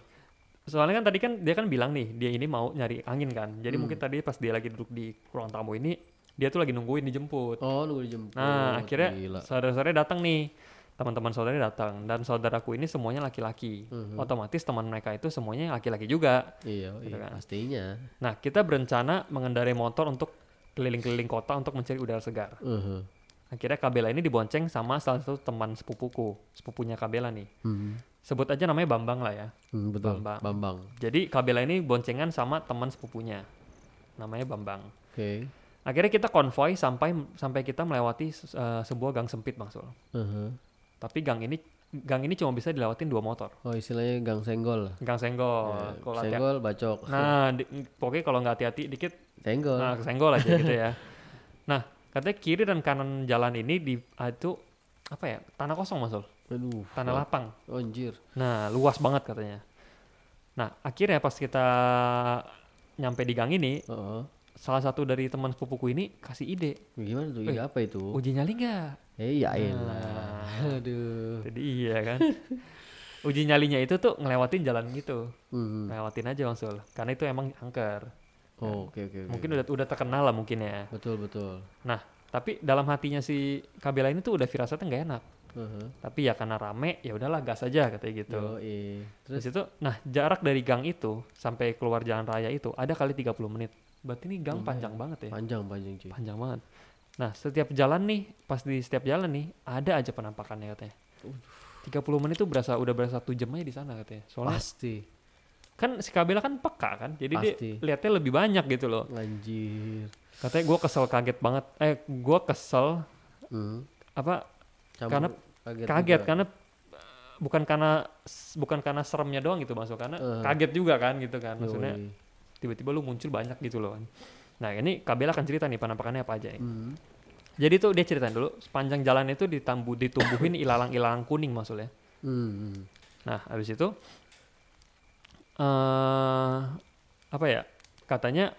Soalnya kan tadi kan dia kan bilang nih dia ini mau nyari angin kan. Jadi Hmm. mungkin tadi pas dia lagi duduk di ruang tamu ini dia tuh lagi nungguin dijemput. Oh, nunggu dijemput. Nah, akhirnya saudara-saudara datang nih. Teman-teman saudara datang dan saudaraku ini semuanya laki-laki. Mhm. Otomatis teman mereka itu semuanya laki-laki juga. Iya, Gitu iya kan. pastinya. Nah, kita berencana mengendarai motor untuk keliling-keliling kota untuk mencari udara segar. Uh-huh. Akhirnya Kabela ini dibonceng sama salah satu teman sepupuku, sepupunya Kabela nih. Hmm. Sebut aja namanya Bambang lah ya. Hmm, betul. Bambang. Bambang. Jadi Kabela ini boncengan sama teman sepupunya. Namanya Bambang. Oke. Akhirnya kita konvoy sampai sampai kita melewati eh, sebuah gang sempit, Bang Sul. Uh-huh. Tapi gang ini gang ini cuma bisa dilewatin dua motor. Oh, istilahnya gang senggol. Gang senggol. Ya, Kalau hati- senggol bacok. nah, di- pokoknya kalau nggak hati-hati dikit, Senggol. nah senggol aja gitu ya. Nah, katanya kiri dan kanan jalan ini di ah, itu apa ya tanah kosong masul, Aduh. tanah lapang. Oh, anjir. Nah, luas banget katanya. Nah, akhirnya pas kita nyampe di gang ini, Oh, salah satu dari teman sepupuku ini kasih ide, gimana tuh? Ide apa itu? uji nyali nggak? Eh, iya Nah. elah. Aduh. Jadi iya kan. uji nyalinya itu tuh ngelewatin jalan gitu, Hmm. ngelewatin aja langsung, karena itu emang angker. Oh, oke oke oke. Mungkin udah udah terkenal lah mungkin ya. betul betul. Nah, tapi dalam hatinya si Kabela ini tuh udah firasatnya nggak enak. Uh-huh. Tapi ya karena rame, ya udahlah gas aja katanya gitu. Yoi. Terus Terus itu, nah jarak dari gang itu sampai keluar jalan raya itu ada kali 30 menit. Berarti ini gang Lumayan. panjang banget ya. panjang panjang cuy. Panjang banget. Nah, setiap jalan nih, pas di setiap jalan nih, ada aja penampakannya katanya. 30 menit tuh berasa udah berasa satu jam aja di sana katanya. Soalnya Pasti. kan si Kabela kan peka kan, jadi dia Pasti. lihatnya lebih banyak gitu loh. Anjir. Katanya gue kesel kaget banget. Eh, gue kesel Hmm. apa Campur Karena kaget, kaget juga. karena eh, bukan karena bukan karena seremnya doang gitu masuk karena Eh. kaget juga kan gitu kan maksudnya tiba-tiba lu muncul banyak gitu loh nah ini Kabela akan cerita nih penampakannya apa aja nih Hmm. jadi tuh dia ceritain dulu sepanjang jalan itu ditambu ditumbuhin ilalang-ilalang kuning maksudnya Hmm. hmm. nah habis itu eh apa ya katanya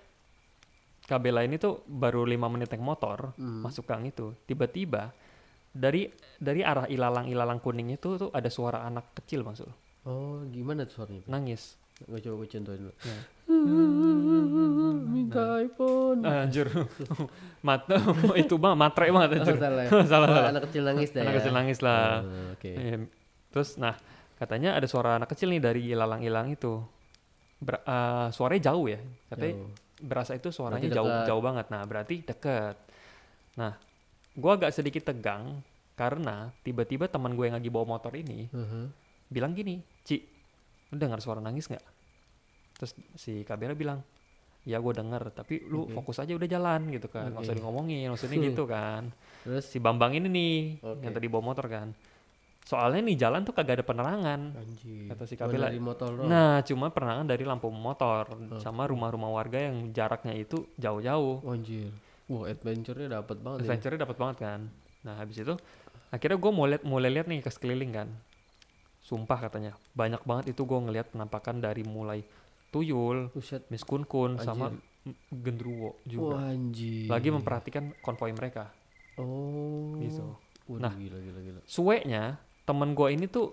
Kabela ini tuh baru lima menit naik motor Hmm. masuk gang itu tiba-tiba dari dari arah ilalang-ilalang kuning itu tuh ada suara anak kecil maksud Oh, gimana tuh suaranya? nangis Gue coba gue contohin dulu. Ya. Minta iPhone. Ah, anjir mat itu mah matre banget Oh, anjir salah. ya? salah Oh, salah anak kecil nangis dah. anak ya? kecil nangis lah Oh, Oke. Iya. terus nah katanya ada suara anak kecil nih dari ilalang-ilang itu Ber- eh, suaranya jauh ya katanya Jauh. berasa itu suaranya Berarti jauh dekat. jauh banget nah berarti deket nah gua agak sedikit tegang karena tiba-tiba teman gue yang lagi bawa motor ini Uh-huh. bilang gini Ci lu dengar suara nangis nggak terus si Kabela bilang ya gue denger tapi lu Oke. fokus aja udah jalan gitu kan. Nggak usah di ngomongin maksudnya gitu kan. Terus? Si Bambang ini nih Oke. yang tadi bawa motor kan. Soalnya nih jalan tuh kagak ada penerangan anjir. Kata si dari motor nah cuma penerangan dari lampu motor sama rumah-rumah warga yang jaraknya itu jauh-jauh. Oh, anjir. Wah, adventure-nya dapat banget ya. adventure-nya dapat banget kan. Nah habis itu akhirnya gue mulai mulai lihat nih ke sekeliling kan. Sumpah katanya banyak banget itu gue ngelihat penampakan dari mulai tuyul Buset. Miss Kun Kun sama Anjir. M- Gendruwo Wah, juga anjir. lagi memperhatikan konvoy mereka Oh. gitu Waduh, Nah. gila gila gila. suenya temen gue ini tuh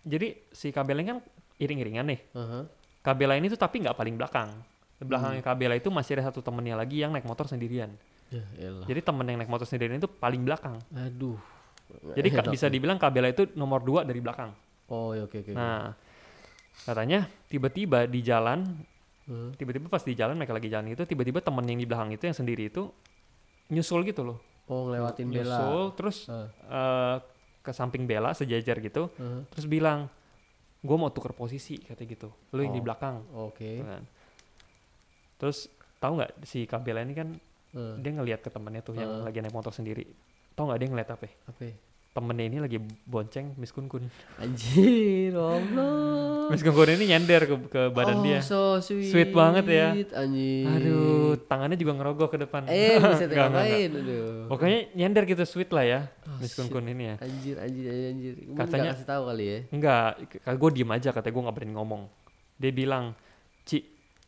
jadi si Kabela ini kan iring-iringan nih Aha. Kabela ini tuh tapi nggak paling belakang di belakangnya Hmm. Kabela itu masih ada satu temennya lagi yang naik motor sendirian Ya elah. jadi temen yang naik motor sendirian itu paling belakang Aduh. jadi bisa dibilang Kabela itu nomor dua dari belakang Oh, ya oke oke. oke. nah katanya tiba-tiba di jalan Huh? tiba-tiba pas di jalan mereka lagi jalan itu tiba-tiba temen yang di belakang itu yang sendiri itu nyusul gitu loh Oh, ngelewatin Bella. nyusul terus Ah. eh, ke samping Bella sejajar gitu Aha. terus bilang gue mau tuker posisi kata gitu lu yang di Oh. belakang Oke. gitu kan. terus tahu nggak si Kabela ini kan Ah, dia ngelihat ke temennya tuh yang Ah. lagi naik motor sendiri tahu nggak dia ngeliat apa? Apa? Ya? temennya ini lagi bonceng Miss Kun Kun Anjir, Allah. Miss Kungkun ini nyender ke, ke badan oh, dia. so sweet. Sweet banget ya. Anjir. Aduh, tangannya juga ngerogoh ke depan. Eh, bisa ngapain? Aduh. Pokoknya nyender gitu sweet lah ya, Oh, Miss shit. Kungkun ini ya. Anjir, anjir, anjir, anjir. Katanya- kasih tahu kali ya. Enggak, gue diem aja katanya gue nggak berani ngomong. Dia bilang, Ci,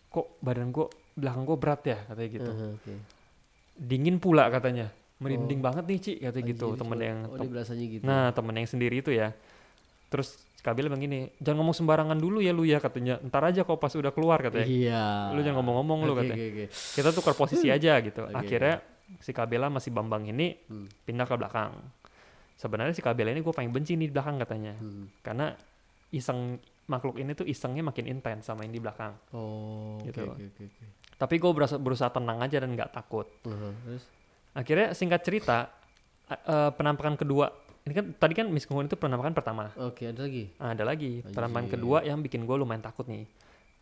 kok badan gue belakang gue berat ya katanya gitu. Aha, oke. Dingin pula katanya. Merinding banget nih Ci katanya gitu Anjir, temen coba- yang Oh, gitu. Nah, temen yang sendiri itu ya. Terus Kabil bilang gini, jangan ngomong sembarangan dulu ya lu ya katanya. Ntar aja kok pas udah keluar katanya. Iya. Lu jangan ngomong-ngomong lu Oke, katanya. oke, oke. Kita tukar posisi aja gitu. Oke, Akhirnya si Kabela masih Bambang ini Hmm. pindah ke belakang. Sebenarnya si Kabela ini gue paling benci nih di belakang katanya. Hmm. Karena iseng makhluk ini tuh isengnya makin intens sama yang di belakang. Oh, oke, Gitu. oke, oke, oke. Tapi gue berusaha, berusaha tenang aja dan nggak takut. Aha, Terus? Akhirnya singkat cerita, eh, penampakan kedua. Ini kan tadi kan Miss Kungkun itu penampakan pertama. Oke, ada lagi. Ah, ada lagi penampakan kedua yang bikin gue lumayan takut nih.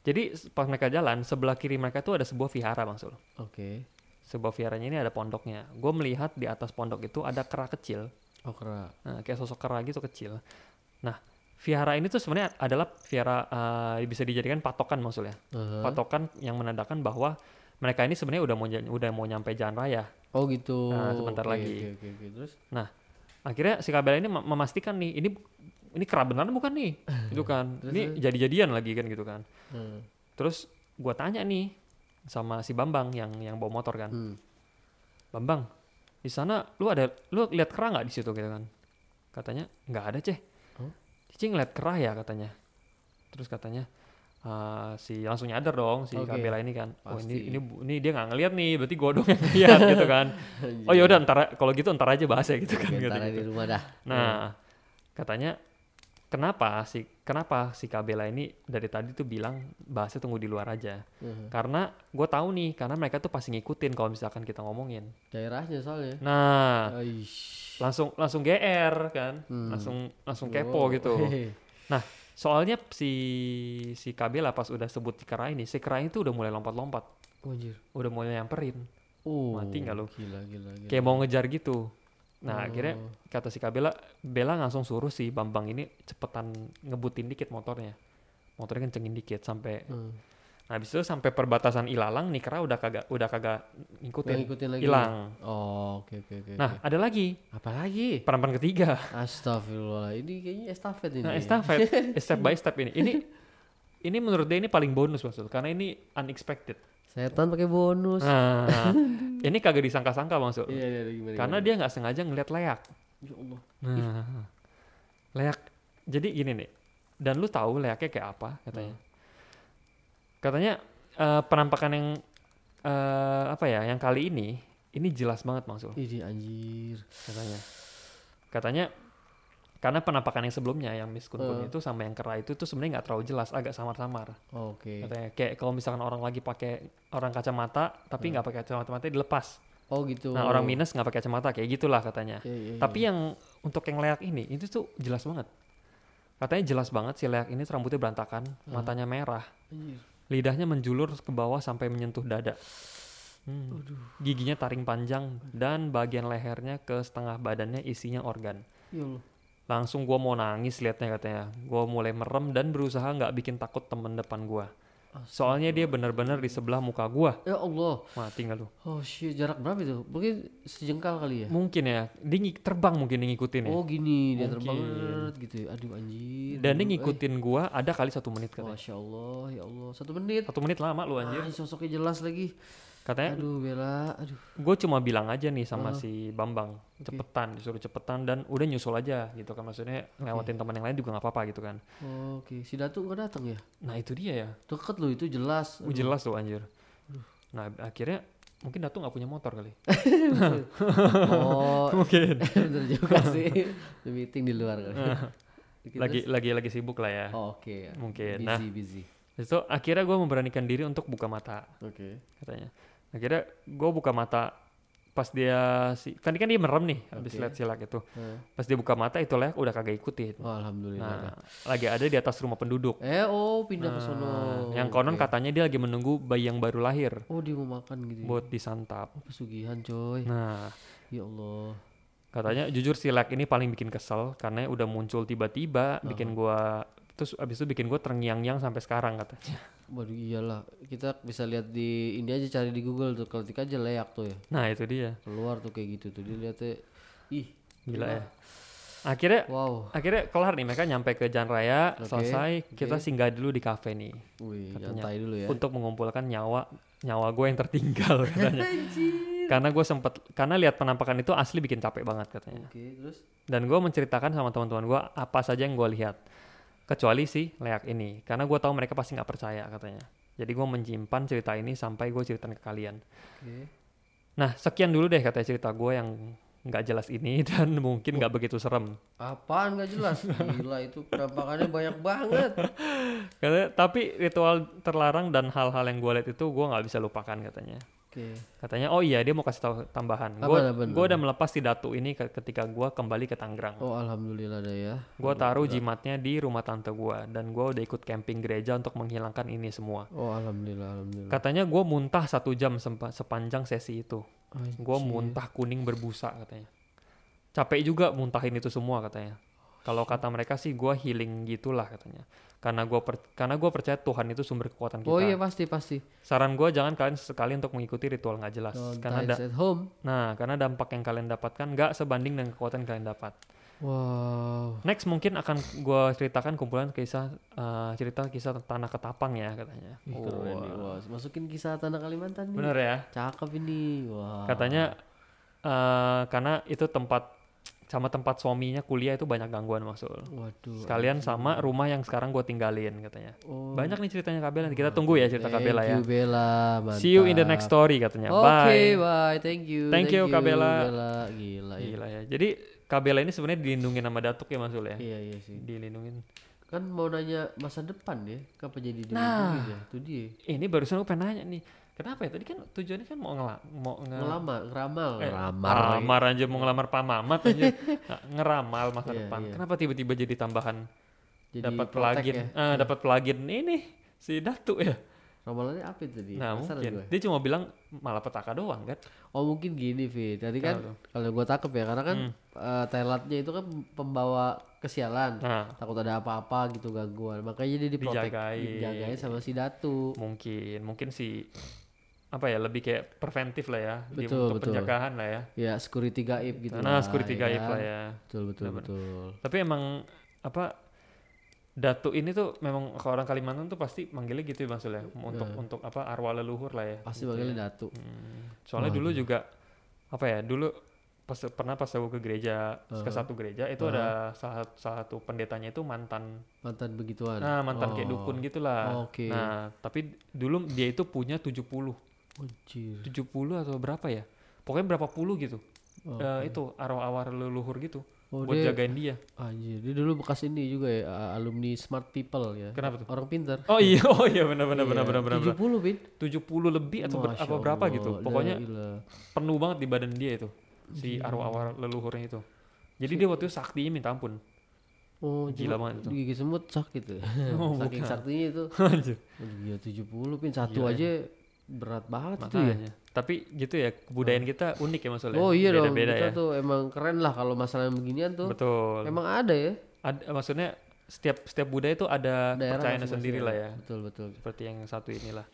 Jadi pas mereka jalan sebelah kiri mereka tuh ada sebuah vihara bang Sul. Oke. Sebuah viharanya ini ada pondoknya. Gue melihat di atas pondok itu ada kera kecil, Oh, kera. nah, kayak sosok kera gitu kecil. Nah vihara ini tuh sebenarnya adalah vihara eh, bisa dijadikan patokan maksudnya. Aha. Patokan yang menandakan bahwa mereka ini sebenarnya udah mau udah mau nyampe jalan raya. Oh, gitu. Nah, sebentar Oke, lagi. Oke, oke, oke. Terus? Akhirnya si Kabel ini mem- memastikan nih ini ini kera beneran bukan nih, gitu kan? Terus, ini jadi-jadian lagi kan gitu kan? Hmm. Terus gua tanya nih sama si Bambang yang yang bawa motor kan. Hmm. Bambang, di sana lu ada lu lihat kera nggak di situ gitu kan? Katanya nggak ada ceh. Oh. Cici ngeliat kera ya katanya. Terus katanya "Ah, si langsung nyadar dong si Oke. Kabela ini kan. Oh ini ini ini dia nggak ngeliat nih, berarti gua dong yang lihat gitu kan. Oh yaudah ntar kalau gitu ntar aja bahas ya gitu kan. Gitu, gitu. di rumah dah. Nah, katanya kenapa si kenapa si Kabela ini dari tadi tuh bilang bahasnya tunggu di luar aja. Mhm. Karena gue tahu nih, karena mereka tuh pasti ngikutin kalau misalkan kita ngomongin. Daerahnya soalnya. Nah, Aish. langsung langsung GR kan, Hmm. langsung langsung kepo Oh, gitu. hehe. Soalnya si si Kabela pas udah sebut di kera ini, si kera itu udah mulai lompat-lompat, Oh, anjir. udah mulai nyamperin, Oh, Mati nggak lu? Gila, gila, gila. kayak mau ngejar gitu. Nah, Oh. akhirnya kata si Kabela, Bella langsung suruh si Bambang ini cepetan ngebutin dikit motornya. Motornya kencengin dikit sampai Hmm. Nah habis itu sampai perbatasan Ilalang nih kera udah kagak udah kagak ngikutin. ngikutin lagi. Hilang. Oh, oke oke oke. Nah, ada lagi apa lagi? perampan ketiga. Astagfirullah. Ini kayaknya estafet ini. Nah, estafet step by step ini. Ini ini menurut dia ini paling bonus maksud karena ini unexpected. Setan pakai bonus. Nah, ini kagak disangka-sangka maksud. Iya, iya, gimana? Karena gimana? dia nggak sengaja ngeliat leak. Ya Allah. Nah, leak. Jadi gini nih. Dan lu tahu leaknya kayak apa katanya? Katanya eh, penampakan yang eh, apa ya? Yang kali ini ini jelas banget maksud Ini anjir. katanya. Katanya karena penampakan yang sebelumnya yang Miss Kun Kun Eh. itu sama yang kera itu tuh sebenarnya nggak terlalu jelas, agak samar-samar. Oke. Katanya kayak kalau misalkan orang lagi pakai orang kacamata tapi nggak pakai kacamata dilepas. Oh gitu. Nah, orang minus nggak pakai kacamata kayak gitulah katanya. Iya, iya, Tapi iya. yang untuk yang leak ini itu tuh jelas banget. Katanya jelas banget si leak ini rambutnya berantakan, matanya merah, Anjir. Lidahnya menjulur ke bawah sampai menyentuh dada. Hmm. Giginya taring panjang dan bagian lehernya ke setengah badannya isinya organ. Ya. Langsung gua mau nangis liatnya katanya. Gua mulai merem dan berusaha nggak bikin takut temen depan gua. Soalnya dia benar-benar di sebelah muka gua. Ya Allah. Mati nggak lu? Oh shit, jarak berapa itu? Mungkin sejengkal kali ya? Mungkin ya, dia terbang mungkin dia ngikutin ya. Oh gini, dia terbang Mungkin. gitu ya. Aduh anjir. Dan dia Aduh, ngikutin gua ada kali satu menit eh. katanya. Masya Allah, ya Allah. Satu menit. Satu menit lama lu anjir. Ah, sosoknya jelas lagi. Katanya Aduh Bella, aduh. gue cuma bilang aja nih sama Ah. si Bambang cepetan disuruh cepetan dan udah nyusul aja gitu kan maksudnya lewatin teman yang lain juga nggak apa-apa gitu kan Oh, Oke, si Datu nggak datang ya? nah itu dia ya Deket loh itu jelas. Uh, jelas tuh anjir nah akhirnya mungkin Datu nggak punya motor kali Oh, mungkin bener juga sih. Meeting di luar kali. Dikit lagi lagi lagi sibuk lah ya Oh, Oke. ya. Mungkin. Busy, Nah. busy. itu akhirnya gue memberanikan diri untuk buka mata Oke. katanya akhirnya gue buka mata pas dia si tadi kan dia merem nih habis Oke. lihat silak itu Nah. pas dia buka mata itu leak udah kagak ikutin Oh, alhamdulillah. nah lagi ada di atas rumah penduduk Eh, oh pindah ke Nah, sono. yang konon Oke. katanya dia lagi menunggu bayi yang baru lahir Oh, dia mau makan gitu. ya? buat disantap. Oh, pesugihan coy. Nah, Ya Allah. katanya jujur si Lek ini paling bikin kesel karena udah muncul tiba-tiba, bikin gua terus abis itu bikin gue terngiang-ngiang sampai sekarang katanya. Waduh iyalah, kita bisa lihat di ini aja cari di Google tuh, ketik aja leak tuh ya. nah itu dia. Keluar tuh kayak gitu tuh, dilihatnya ih, gila ya. Akhirnya wow. akhirnya kelar nih mereka nyampe ke jalan raya Oke, selesai. kita singgah dulu di kafe nih Wih, Katanya. dulu ya. untuk mengumpulkan nyawa nyawa gue yang tertinggal katanya. Karena gue sempet karena lihat penampakan itu asli bikin capek banget katanya. Oke, terus? Dan gue menceritakan sama teman-teman gue apa saja yang gue lihat kecuali si leak ini karena gue tahu mereka pasti nggak percaya katanya jadi gue menyimpan cerita ini sampai gue ceritain ke kalian Oke. nah sekian dulu deh katanya cerita gue yang nggak jelas ini dan mungkin nggak begitu serem Apaan gak jelas? Gila itu penampakannya banyak banget. katanya tapi ritual terlarang dan hal-hal yang gue lihat itu gue nggak bisa lupakan katanya Oke. katanya oh iya dia mau kasih tahu tambahan. Gue udah melepas si datu ini ke- ketika gue kembali ke Tangerang. Oh alhamdulillah dah ya. gue taruh jimatnya di rumah tante gue dan gue udah ikut camping gereja untuk menghilangkan ini semua. Oh alhamdulillah alhamdulillah. katanya gue muntah satu jam sepanjang sesi itu. Gue muntah kuning berbusa katanya. Capek juga muntahin itu semua katanya. Kalau kata mereka sih gue healing gitulah katanya karena gue karena gue percaya Tuhan itu sumber kekuatan kita Oh iya pasti pasti. saran gue jangan kalian sekali untuk mengikuti ritual nggak jelas Don't karena da- at home. nah karena dampak yang kalian dapatkan nggak sebanding dengan kekuatan yang kalian dapat Wow. next mungkin akan gue ceritakan kumpulan kisah eh, cerita kisah tanah ketapang ya katanya Ih, keren nih. Wah, masukin kisah tanah Kalimantan nih. bener ya Cakep ini. Wah. katanya eh karena itu tempat sama tempat suaminya kuliah itu banyak gangguan maksud Waduh. sekalian sama rumah yang sekarang gue tinggalin katanya Oh. banyak nih ceritanya Kabela kita tunggu ya cerita Kabela ya Thank you Bella. Mantap. see you in the next story katanya Oke, bye bye. Thank you. Thank you, Kak Bella. Bella. Gila ya. gila ya jadi Kabela ini sebenarnya dilindungi nama Datuk ya Mas Zul ya Iya, iya sih. dilindungin Kan mau nanya masa depan ya, kapan jadi dilindungi Nah. ya? Itu dia. ini barusan gue pengen nanya nih kenapa ya tadi kan tujuannya kan mau ngela mau nge Ngelamar, ngeramal, Eh, ngeramar. ngelamar aja mau ngelamar Pak Mamat aja ngeramal masa Iya, depan iya. kenapa tiba-tiba jadi tambahan Jadi dapat pelagin ya. ah dapat pelagin ini si Datu ya Ramalannya apa itu tadi? nah Penasaran mungkin gue. dia cuma bilang malah petaka doang kan Oh mungkin gini Fit. Tadi kan kalau gue takep ya karena kan Hmm. eh, Thailandnya itu kan pembawa kesialan. nah Takut ada apa-apa gitu gangguan. Makanya dia diprotek, Dijagain. dijagain sama si Datu. mungkin mungkin si apa ya lebih kayak preventif lah ya di, Betul, untuk betul. penjagaan lah ya Ya security gaib gitu nah lah, security ya gaib kan? lah ya Betul betul Benar-benar. betul. tapi emang apa Datu ini tuh memang ke orang Kalimantan tuh pasti manggilnya gitu ya Mas Sul ya untuk untuk apa arwah leluhur lah ya Pasti gitu manggilnya ya. Datu. Hmm, soalnya dulu juga apa ya dulu pas pernah pas aku ke gereja ke satu gereja itu ada salah, salah satu pendetanya itu mantan Mantan begituan. nah mantan kayak Oh. dukun gitulah Oke. nah tapi dulu dia itu punya 70 Anjir. 70 atau berapa ya pokoknya berapa puluh gitu Oh, Eh, itu arwah-arwah leluhur gitu Oh, buat dia- jagain dia Anjir, dia dulu bekas ini juga ya, alumni Smart People ya. Kenapa tuh? Orang pintar. oh iya oh iya benar benar benar benar benar benar. 70 Bin. 70 lebih atau ber- apa berapa Allah, gitu pokoknya penuh banget di badan dia itu si arwah-arwah leluhurnya itu jadi dia waktu itu saktinya minta ampun Oh, Gila banget itu. Gigi semut sakit ya. Oh, Saking bukan. saktinya itu. Anjir. Aduh, gila 70 Pin satu Gila ya. Berat banget itu ya. Makanya. Tapi gitu ya kebudayaan kita unik ya maksudnya. Oh iya dong, Beda-beda kita ya. tuh emang keren lah kalau masalah yang beginian tuh. Betul. Emang ada ya Ad- maksudnya setiap setiap budaya itu ada daerah masing-masing sendiri lah ya. Betul betul. Seperti yang satu inilah.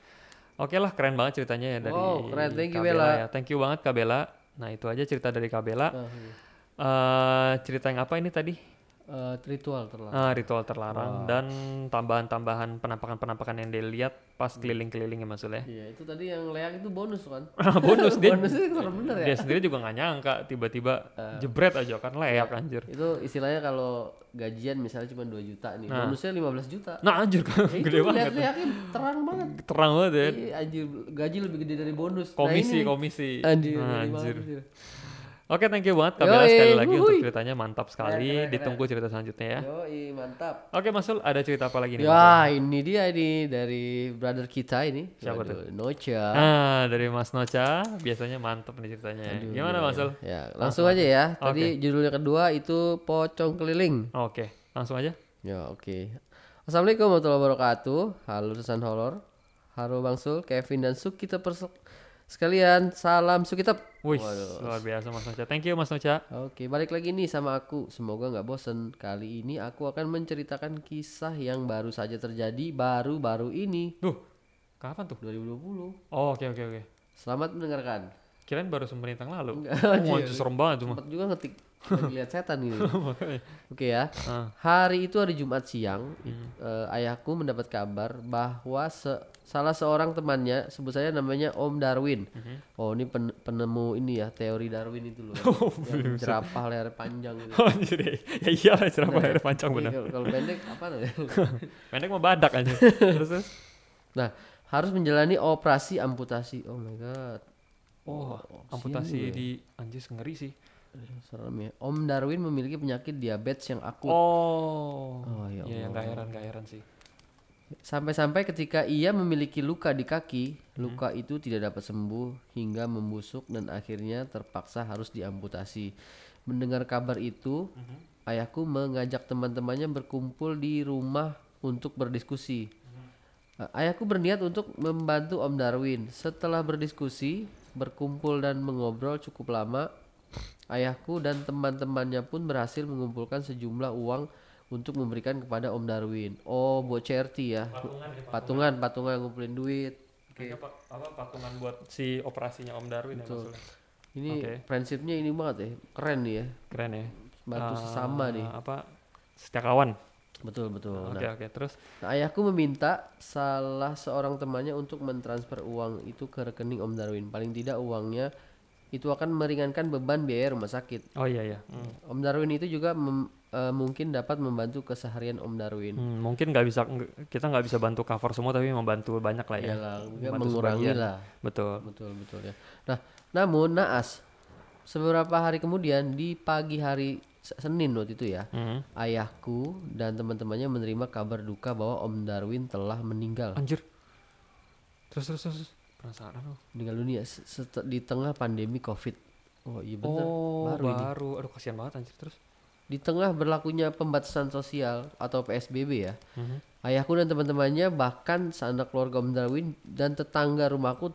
Oke lah, keren banget ceritanya ya dari Wow, keren. Thank you, Bella. ya. Thank you banget Kak Bella. Nah itu aja cerita dari Kak Bella. Ah, iya. Eh, cerita yang apa ini tadi? Eh, ritual terlarang. Ah, ritual terlarang dan tambahan-tambahan penampakan-penampakan yang dia lihat pas keliling-keliling ya maksudnya. Iya, itu tadi yang leak itu bonus kan. Bonus dia, Bonusnya serem bener ya. dia sendiri juga nggak nyangka tiba-tiba jebret aja kan leak anjir. Itu istilahnya kalau gajian misalnya cuma 2 juta nih, bonusnya 15 juta. Nah anjir kan gede itu banget. lihat-lihatnya terang banget. Terang banget ya. Iya, anjir gaji lebih gede dari bonus. Komisi, nah, ini, komisi. Anjir, Nah, anjir. anjir. Oke, thank you banget Kak Bella Yoi, sekali lagi untuk wuhui. ceritanya mantap sekali. Ditunggu cerita selanjutnya ya. Yoi, mantap. Oke, Mas Sul, ada cerita apa lagi nih? Ya, ini dia ini dari brother kita ini. Siapa Waduh, Nocha. Ah, dari Mas Nocha, biasanya mantep nih ceritanya. Gimana Mas Sul? Ya, langsung aja ya. Tadi judulnya kedua itu pocong keliling. Oke, langsung aja. Ya, oke. Assalamualaikum warahmatullahi wabarakatuh. Halo Susan Horor. Halo Bang Sul, Kevin dan Suk kita persek Sekalian salam Sukitep. Wih, luar biasa Mas Noca. Thank you Mas Noca. Oke, balik lagi nih sama aku. Semoga nggak bosen. Kali ini aku akan menceritakan kisah yang baru saja terjadi baru-baru ini Duh, kapan tuh? 2020. Oh, oke oke oke. Selamat mendengarkan. Kirain baru semenit yang lalu. Enggak, Oh, serem banget tuh mah. Sempat juga ngetik lagi lihat setan ini. Oke ya. Ah, Hari itu hari Jumat siang, Hmm. eh, ayahku mendapat kabar bahwa se- salah seorang temannya, sebut saja namanya Om Darwin. Mhm. Oh ini pen- penemu ini ya teori Darwin itu loh, Oh, yang jerapah leher panjang itu. anjir, ya, ya iya lah cerapa air panjang Iya, bener. kalau- pendek apa ya? Pendek mah badak aja. terus. Nah harus menjalani operasi amputasi. Oh my god. Oh, sian amputasi juga ya. di anjir ngeri sih. Serem ya. Om Darwin memiliki penyakit diabetes yang akut. Oh. Oh, ya Iya, gak heran, gak heran sih. Sampai-sampai ketika ia memiliki luka di kaki, Hmm. luka itu tidak dapat sembuh hingga membusuk dan akhirnya terpaksa harus diamputasi. Mendengar kabar itu, Hmm. ayahku mengajak teman-temannya berkumpul di rumah untuk berdiskusi. Hmm. Ayahku berniat untuk membantu Om Darwin. Setelah berdiskusi, berkumpul dan mengobrol cukup lama, ayahku dan teman-temannya pun berhasil mengumpulkan sejumlah uang untuk memberikan kepada Om Darwin. Oh, buat charity ya. Patungan, patungan ngumpulin duit. Oke. Pa- apa patungan buat si operasinya Om Darwin ya Betul. maksudnya. Ini Oke. prinsipnya ini banget ya. Keren nih ya. Keren ya. Bantu Ah, sesama nih. Apa setia kawan. Betul, betul. Oke Nah, oke terus. Nah, ayahku meminta salah seorang temannya untuk mentransfer uang itu ke rekening Om Darwin. Paling tidak uangnya itu akan meringankan beban biaya rumah sakit. Oh iya iya. Hmm. Om Darwin itu juga mem- eh, mungkin dapat membantu keseharian Om Darwin. Hmm, mungkin nggak bisa kita nggak bisa bantu cover semua tapi membantu banyak lah ya. Iyalah, mengurangi sebagian. lah. Betul. Betul, betul ya. Nah, namun naas beberapa hari kemudian di pagi hari Se- Senin waktu itu ya, Hmm. ayahku dan teman-temannya menerima kabar duka bahwa Om Darwin telah meninggal. Anjir. Terus terus terus. Penasaran loh. Meninggal dunia di tengah pandemi Covid. Oh iya bener, Oh, baru baru, ini. Aduh kasihan banget anjir terus. Di tengah berlakunya pembatasan sosial atau PSBB ya, Mhm. ayahku dan teman-temannya bahkan sanak keluarga Om Darwin dan tetangga rumahku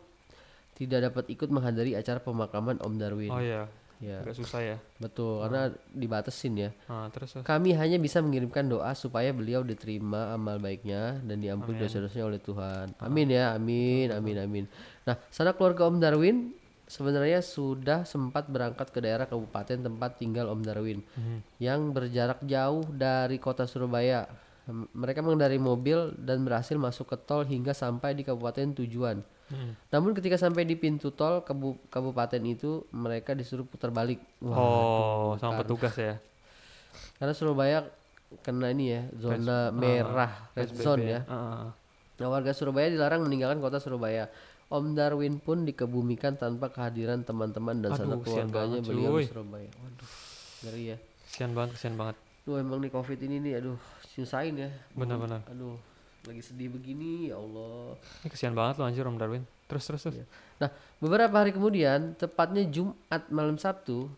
tidak dapat ikut menghadiri acara pemakaman Om Darwin. Oh iya, Ya, agak susah ya. betul karena dibatasin ya. Ah, terus. Kami hanya bisa mengirimkan doa supaya beliau diterima amal baiknya dan diampuni dosa-dosanya oleh Tuhan. Amin ya, amin, amin, amin. Nah, sanak keluarga Om Darwin sebenarnya sudah sempat berangkat ke daerah kabupaten tempat tinggal Om Darwin Mhm. yang berjarak jauh dari kota Surabaya. Mereka mengendarai mobil dan berhasil masuk ke tol hingga sampai di kabupaten tujuan. Mhm. Namun ketika sampai di pintu tol kabu- kabupaten itu mereka disuruh putar balik. Wah, Oh, sama petugas ya. karena Surabaya kena ini ya zona merah red PSBB zone ya. Ah, ah, ah. Nah, warga Surabaya dilarang meninggalkan kota Surabaya. Om Darwin pun dikebumikan tanpa kehadiran teman-teman dan sanak keluarganya beliau di Surabaya. Waduh, ngeri ya. Kesian banget, kesian banget. Duh emang nih covid ini nih, aduh nyusahin ya. Benar-benar. Aduh, lagi sedih begini ya Allah. Ini kesian banget loh anjir Om Darwin. Terus terus terus. Nah, beberapa hari kemudian, tepatnya Jumat malam Sabtu,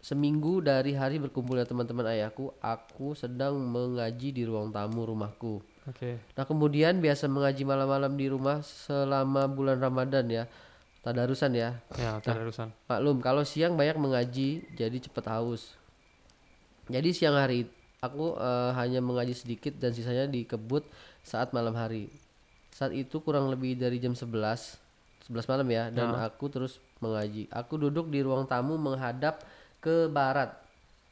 seminggu dari hari berkumpulnya teman-teman ayahku, aku sedang mengaji di ruang tamu rumahku. Oke. Nah kemudian biasa mengaji malam-malam di rumah selama bulan Ramadan ya Tadarusan ya Ya, terusan. Maklum kalau siang banyak mengaji jadi cepet haus Jadi siang hari aku eh, hanya mengaji sedikit dan sisanya dikebut saat malam hari Saat itu kurang lebih dari jam 11 11 malam ya Dan aku terus mengaji Aku duduk di ruang tamu menghadap ke barat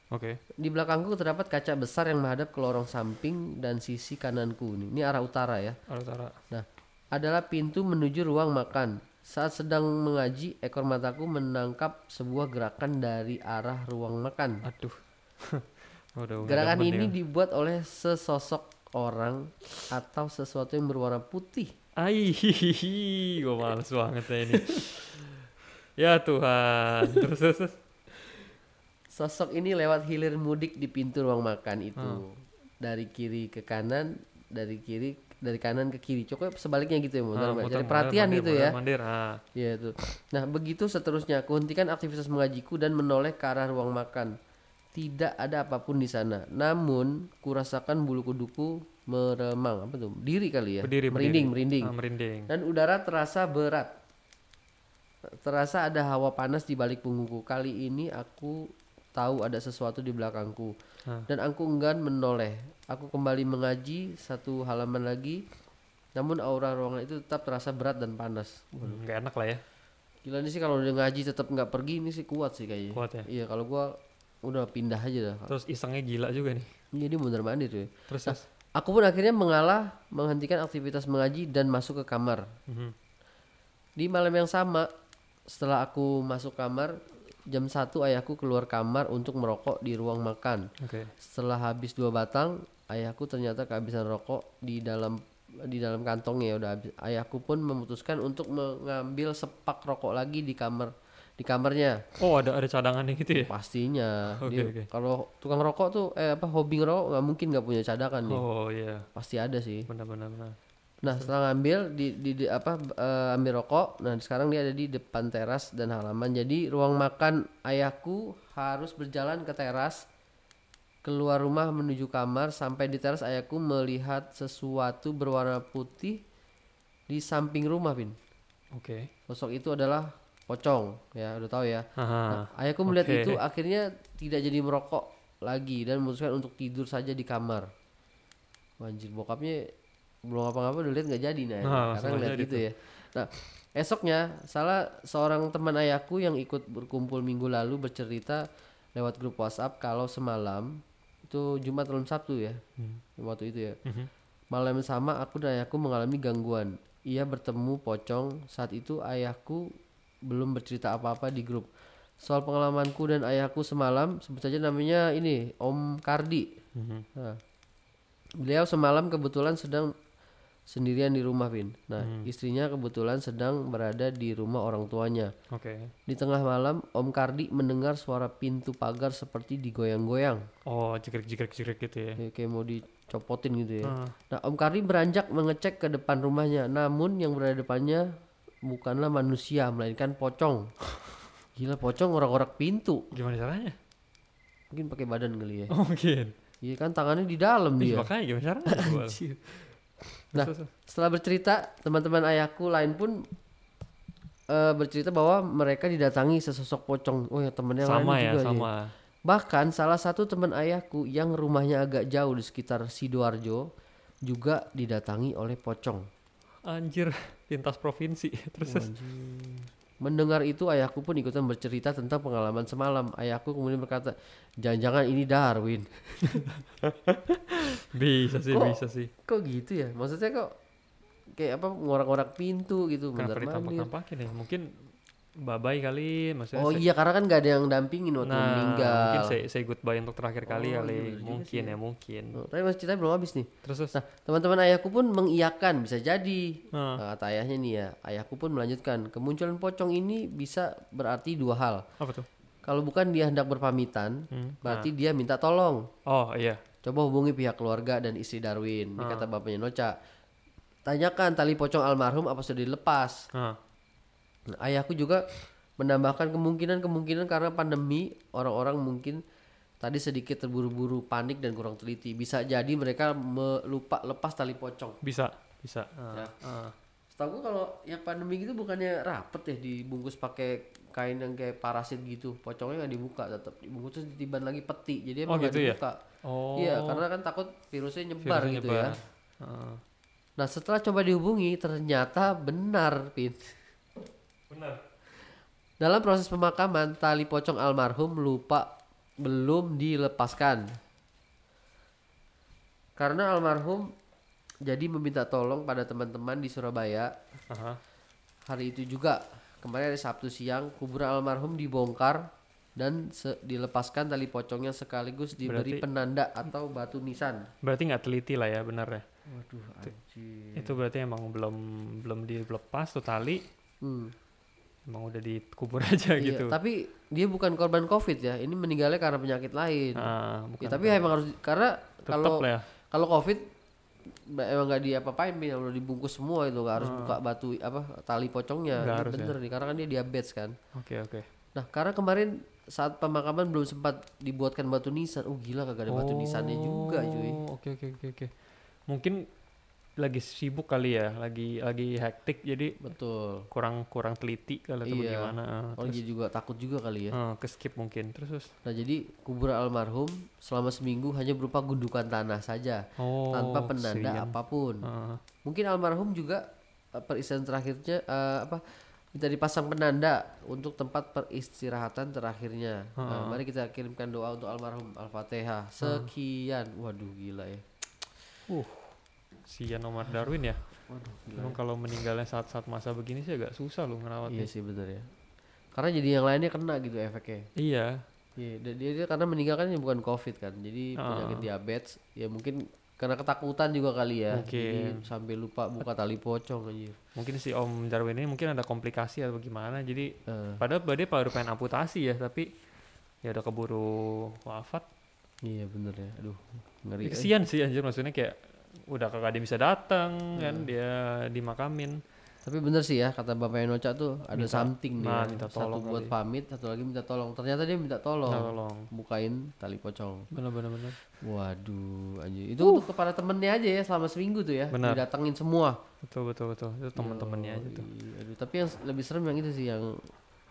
Oke. di belakangku terdapat kaca besar yang menghadap ke lorong samping dan sisi kananku nih. Ini arah utara ya. Arah utara. Nah, adalah pintu menuju ruang makan. Saat sedang mengaji, ekor mataku menangkap sebuah gerakan dari arah ruang makan. Aduh. Udah Gerakan ini dia. dibuat oleh sesosok orang atau sesuatu yang berwarna putih. Ai, gue males banget ya ini. ya Tuhan. Terus terus. terus. Sosok ini lewat hilir mudik di pintu ruang makan itu. Hmm. Dari kiri ke kanan, dari kiri dari kanan ke kiri. Cukup sebaliknya gitu ya, Mon. Ah, Cari muter, perhatian mandir, gitu mandir, ya. Mandir. Ah. Iya itu. Nah begitu seterusnya, kuhentikan aktivitas mengajiku dan menoleh ke arah ruang makan. Tidak ada apa pun di sana. Namun kurasakan bulu kuduku meremang apa tuh? Diri kali ya. Berdiri, merinding, berdiri. merinding. Ah, merinding. Dan udara terasa berat. Terasa ada hawa panas di balik punggungku. Kali ini aku tahu ada sesuatu di belakangku. Hah. Dan aku enggan menoleh. Aku kembali mengaji satu halaman lagi. Namun aura ruangan itu tetap terasa berat dan panas. Hmm, nggak enak lah ya Gila nih sih kalau udah ngaji tetap nggak pergi ini sih kuat sih kayaknya. kuat ya Iya kalau gua udah pindah aja dah. terus isengnya gila juga nih Jadi bener mandir tuh. terus terus Aku pun akhirnya mengalah menghentikan aktivitas mengaji dan masuk ke kamar. Mhm. Di malam yang sama, setelah aku masuk kamar, jam 1 ayahku keluar kamar untuk merokok di ruang makan. oke Setelah habis dua batang, ayahku ternyata kehabisan rokok di dalam di dalam kantongnya udah habis. Ayahku pun memutuskan untuk mengambil sepak rokok lagi di kamar di kamarnya. oh ada ada cadangannya gitu ya Pastinya. Oke, Dia- oke. Kalau tukang rokok tuh eh apa hobi ngerokok nggak mungkin nggak punya cadangan nih. oh iya Pasti ada sih. benar benar benar Nah setelah ngambil di, di, di- apa eh, ambil rokok, nah sekarang dia ada di depan teras dan halaman. Jadi ruang makan ayahku harus berjalan ke teras, keluar rumah menuju kamar. Sampai di teras ayahku melihat sesuatu berwarna putih di samping rumah, Vin. oke Sosok itu adalah pocong, ya udah tahu ya. Nah, ayahku melihat oke. itu akhirnya tidak jadi merokok lagi dan memutuskan untuk tidur saja di kamar. Anjir bokapnya belum apa-apa udah lihat nggak jadi nah, Nah, karena ngeliat jadi gitu ya. Nah esoknya salah seorang teman ayahku yang ikut berkumpul minggu lalu bercerita lewat grup WhatsApp kalau semalam itu Jumat malam Sabtu ya Hmm. waktu itu ya Mhm. malam yang sama aku dan ayahku mengalami gangguan. Ia bertemu pocong saat itu ayahku belum bercerita apa-apa di grup. Soal pengalamanku dan ayahku semalam sebut saja namanya ini Om Kardi. Mhm. Nah, beliau semalam kebetulan sedang sendirian di rumah Vin. Nah, istrinya kebetulan sedang berada di rumah orang tuanya. oke Di tengah malam, Om Kardi mendengar suara pintu pagar seperti digoyang-goyang, oh jegrek jegrek jegrek gitu ya kayak, mau dicopotin gitu ya. Ah. Nah, Om Kardi beranjak mengecek ke depan rumahnya. Namun yang berada depannya bukanlah manusia, melainkan pocong. Gila, pocong orang-orang pintu. gimana caranya Mungkin pakai badan kali ya. oh mungkin Iya kan tangannya di dalam Ih, dia. makanya gimana caranya Nah. Setelah bercerita, teman-teman ayahku lain pun eh, bercerita bahwa mereka didatangi sesosok pocong. Oh ya temennya lain sama ya juga sama Bahkan salah satu teman ayahku yang rumahnya agak jauh di sekitar Sidoarjo juga didatangi oleh pocong. Anjir lintas provinsi terus. Mendengar itu ayahku pun ikutan bercerita tentang pengalaman semalam. Ayahku kemudian berkata, jangan-jangan ini Darwin. bisa sih Kok- bisa sih Kok gitu ya? Maksudnya kok kayak apa ngorak-ngorak pintu gitu kenapa ya mungkin babai kali maksudnya Oh iya karena kan gak ada yang dampingin waktu nah meninggal. mungkin say, say goodbye untuk terakhir kali Oh, kali iya bener juga mungkin sih ya mungkin Oh, tapi masih ceritanya belum habis nih. terus terus Nah, teman-teman ayahku pun mengiyakan bisa jadi. Ah. Nah, kata ayahnya nih ya, ayahku pun melanjutkan, kemunculan pocong ini bisa berarti dua hal. apa tuh Kalau bukan dia hendak berpamitan, Hmm, berarti dia minta tolong. oh iya Coba hubungi pihak keluarga dan istri Darwin. Ini Ah. kata bapaknya Noca. Tanyakan tali pocong almarhum apa sudah dilepas. Ah, Nah, ayahku juga menambahkan kemungkinan-kemungkinan karena pandemi orang-orang mungkin tadi sedikit terburu-buru, panik dan kurang teliti. Bisa jadi mereka me- lupa lepas tali pocong. bisa bisa Ah, Ya. ah. Setahu gua kalau yang pandemi gitu bukannya rapet ya dibungkus pakai kain yang kayak parasit gitu. Pocongnya nggak dibuka tetap dibungkus terus ditiban lagi peti. Jadi Oh, emang nggak gitu ya? dibuka. oh Iya, karena kan takut virusnya nyebar virusnya gitu ya. nyebar. Ah. Nah, setelah coba dihubungi ternyata benar, Pin. Benar Dalam proses pemakaman, tali pocong almarhum lupa belum dilepaskan. Karena almarhum jadi meminta tolong pada teman-teman di Surabaya. Aha. Hari itu juga kemarin hari Sabtu siang kuburan almarhum dibongkar dan dilepaskan tali pocongnya sekaligus diberi Berarti- penanda atau batu nisan. berarti nggak teliti lah ya benar ya Waduh, anjir. itu berarti emang belum belum dilepas tuh tali Hmm. Emang udah dikubur aja Iya, gitu. tapi dia bukan korban Covid ya. Ini meninggalnya karena penyakit lain. Ah, bukan Ya, tapi emang harus karena kalau ya. kalau covid emang nggak diapa-apain udah dibungkus semua itu nggak harus Ah. buka batu apa tali pocongnya. Harus ya. bener nih karena kan dia diabetes kan. Oke oke. Nah karena kemarin saat pemakaman belum sempat dibuatkan batu nisan. Oh gila kagak ada batu nisannya juga cuy. Oh, oke oke oke oke. Mungkin lagi sibuk kali ya, lagi lagi hektik jadi betul kurang kurang teliti kalau atau Iya. bagaimana. eh, orang terus jadi juga takut juga kali ya eh, ke skip mungkin. Terus terus nah jadi kuburan almarhum selama seminggu hanya berupa gundukan tanah saja oh tanpa penanda kesian. apa pun Eh, mungkin almarhum juga peristirahan terakhirnya eh, apa minta dipasang penanda untuk tempat peristirahatan terakhirnya. Nah, mari kita kirimkan doa untuk almarhum Al-Fatihah. Sekian. Waduh gila ya. uh, sian Omar Darwin ya. Waduh gila. Emang kalau meninggalnya saat-saat masa begini sih agak susah loh ngerawatnya. Iya sih bener ya. Karena jadi yang lainnya kena gitu efeknya. Iya. Iya, dia, dia karena meninggal kan ya bukan covid kan. Jadi Ah. penyakit diabetes ya mungkin karena ketakutan juga kali ya. Jadi Mungkin. sampai lupa buka tali pocong anjir. Mungkin si Om Darwin ini mungkin ada komplikasi atau gimana. Jadi Eh, padahal dia baru pengen amputasi ya, tapi ya udah keburu wafat. iya bener ya. Aduh, ngeri. Ya, kesian sih anjir maksudnya kayak udah kagak yang bisa datang kan dia dimakamin. Tapi bener sih ya kata Bapak Enocha tuh ada Minta- something nah, ya. minta Satu tolong buat kali. pamit, satu lagi minta tolong. Ternyata dia minta tolong. Minta tolong. Bukain tali pocong. Bener bener bener. Waduh, anjir. Itu untuk kepada temennya aja ya selama seminggu tuh ya. Benar. Didatengin semua. Betul betul betul. Itu teman-temannya aja tuh. Aduh, tapi yang lebih serem yang itu sih yang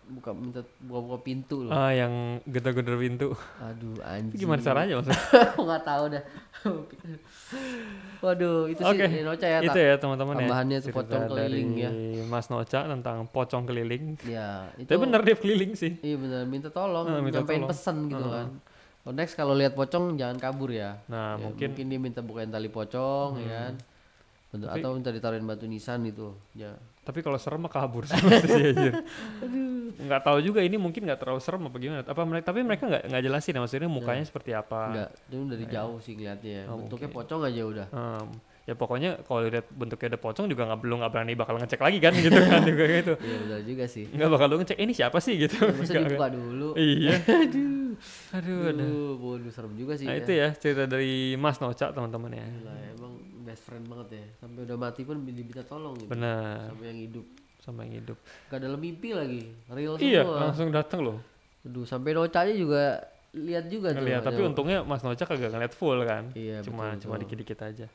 buka minta buka-buka pintu loh. Ah yang gedor-gedor pintu. Aduh, anjing. Itu gimana caranya maksudnya? Nggak tahu dah. Waduh, itu Oke, sih Enocha ya. itu ya teman-teman ya. tambahannya tuh cerita pocong keliling ya. Mas Noca tentang pocong keliling. Ya, itu. Tapi bener dia keliling sih. Iya benar, minta tolong, Ah, minta nyampein tolong. pesan gitu kan. Oh, next kalau lihat pocong jangan kabur ya. Nah Ya, mungkin Hmm. dia minta bukain tali pocong ya kan. Bentuk- Tapi- atau minta ditaruhin batu nisan itu. Ya. Tapi kalau serem mah kabur sih sih anjir. Nggak tahu juga ini mungkin nggak terlalu serem apa gimana. Apa mereka tapi mereka nggak nggak jelasin ya maksudnya mukanya seperti apa. Enggak, itu dari jauh sih ngeliatnya. Oh, Bentuknya oke. pocong aja udah. Em, ya pokoknya kalau lihat bentuknya ada pocong juga nggak belum nggak berani bakal ngecek lagi kan gitu kan juga gitu. Iya benar juga sih. Nggak bakal lu ngecek "Eh, ini siapa sih gitu. Masa Nggak- dibuka dulu. Iya. Aduh. Aduh, aduh. Aduh, serem juga sih. Nah ya. itu ya cerita dari Mas Noca teman-teman ya. Gila, emang best friend banget ya. Sampai udah mati pun diminta tolong gitu. Benar. Sampai yang hidup. Sama yang hidup. Gak dalam mimpi lagi. Real Iya semua. langsung datang loh. Aduh, sampai Noca aja juga lihat juga tuh. ngeliat tapi Ada- untungnya Mas Noca kagak ngeliat full kan Iya, cuma betul, cuma betul. dikit-dikit aja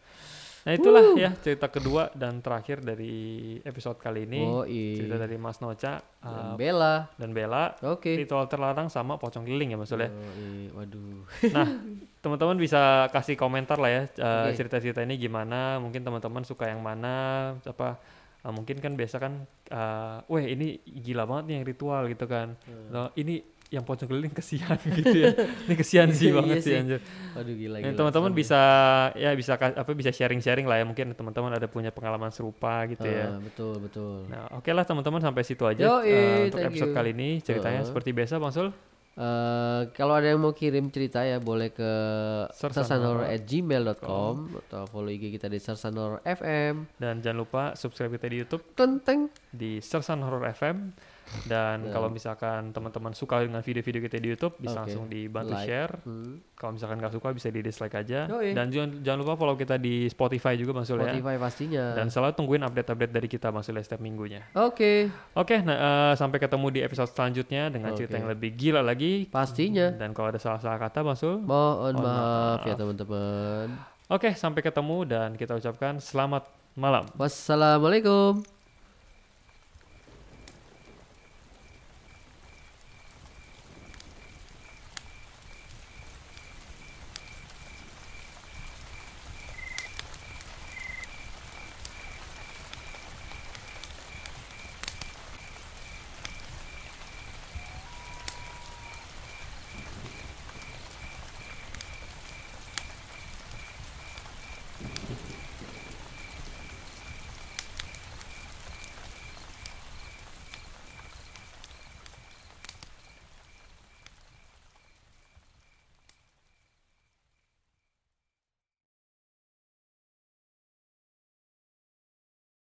nah itulah ya cerita kedua dan terakhir dari episode kali ini Oh, iya. cerita dari Mas Noca Dan uh, Bella. dan Bella Oke. ritual terlarang sama pocong keliling ya maksudnya Oh, iya. Waduh. nah teman-teman bisa kasih komentar lah ya uh, Oke. cerita-cerita ini gimana mungkin teman-teman suka yang mana apa uh, mungkin kan biasa kan uh, weh ini gila banget nih yang ritual gitu kan Hmm. Nah, ini yang pocong keliling kesian gitu ya ini kesian sih Iya banget sih sih. anjir Waduh gila Nah, gila. teman-teman bisa ya bisa ka- apa bisa sharing-sharing lah ya mungkin teman-teman ada punya pengalaman serupa gitu ya. Ah, betul betul. Nah, oke lah teman-teman sampai situ aja Yoi, eh, untuk episode you. kali ini ceritanya Heeh. seperti biasa Bang Sul. Eh, kalau ada yang mau kirim cerita ya boleh ke Sersanhoror. sersanhoror@gmail.com atau follow IG kita di sersanhoror FM. Dan jangan lupa subscribe kita di YouTube Tenteng. di Sersan Horror FM. Dan Dan- kalau misalkan teman-teman suka dengan video-video kita di YouTube bisa Oke. langsung dibantu Like. share. Hmm. Kalau misalkan nggak suka bisa di dislike aja. Yoi. Dan jangan, jangan lupa follow kita di Spotify juga Bang Sul ya. Spotify pastinya. Dan selalu tungguin update-update dari kita Bang Sul ya setiap minggunya. Oke, Oke, nah eh, sampai ketemu di episode selanjutnya dengan cerita Oke. yang lebih gila lagi. pastinya. Dan kalau ada salah-salah kata, Bang Sul. Mohon Mohon maaf ya maaf. teman-teman. Oke, sampai ketemu dan kita ucapkan selamat malam. Wassalamualaikum.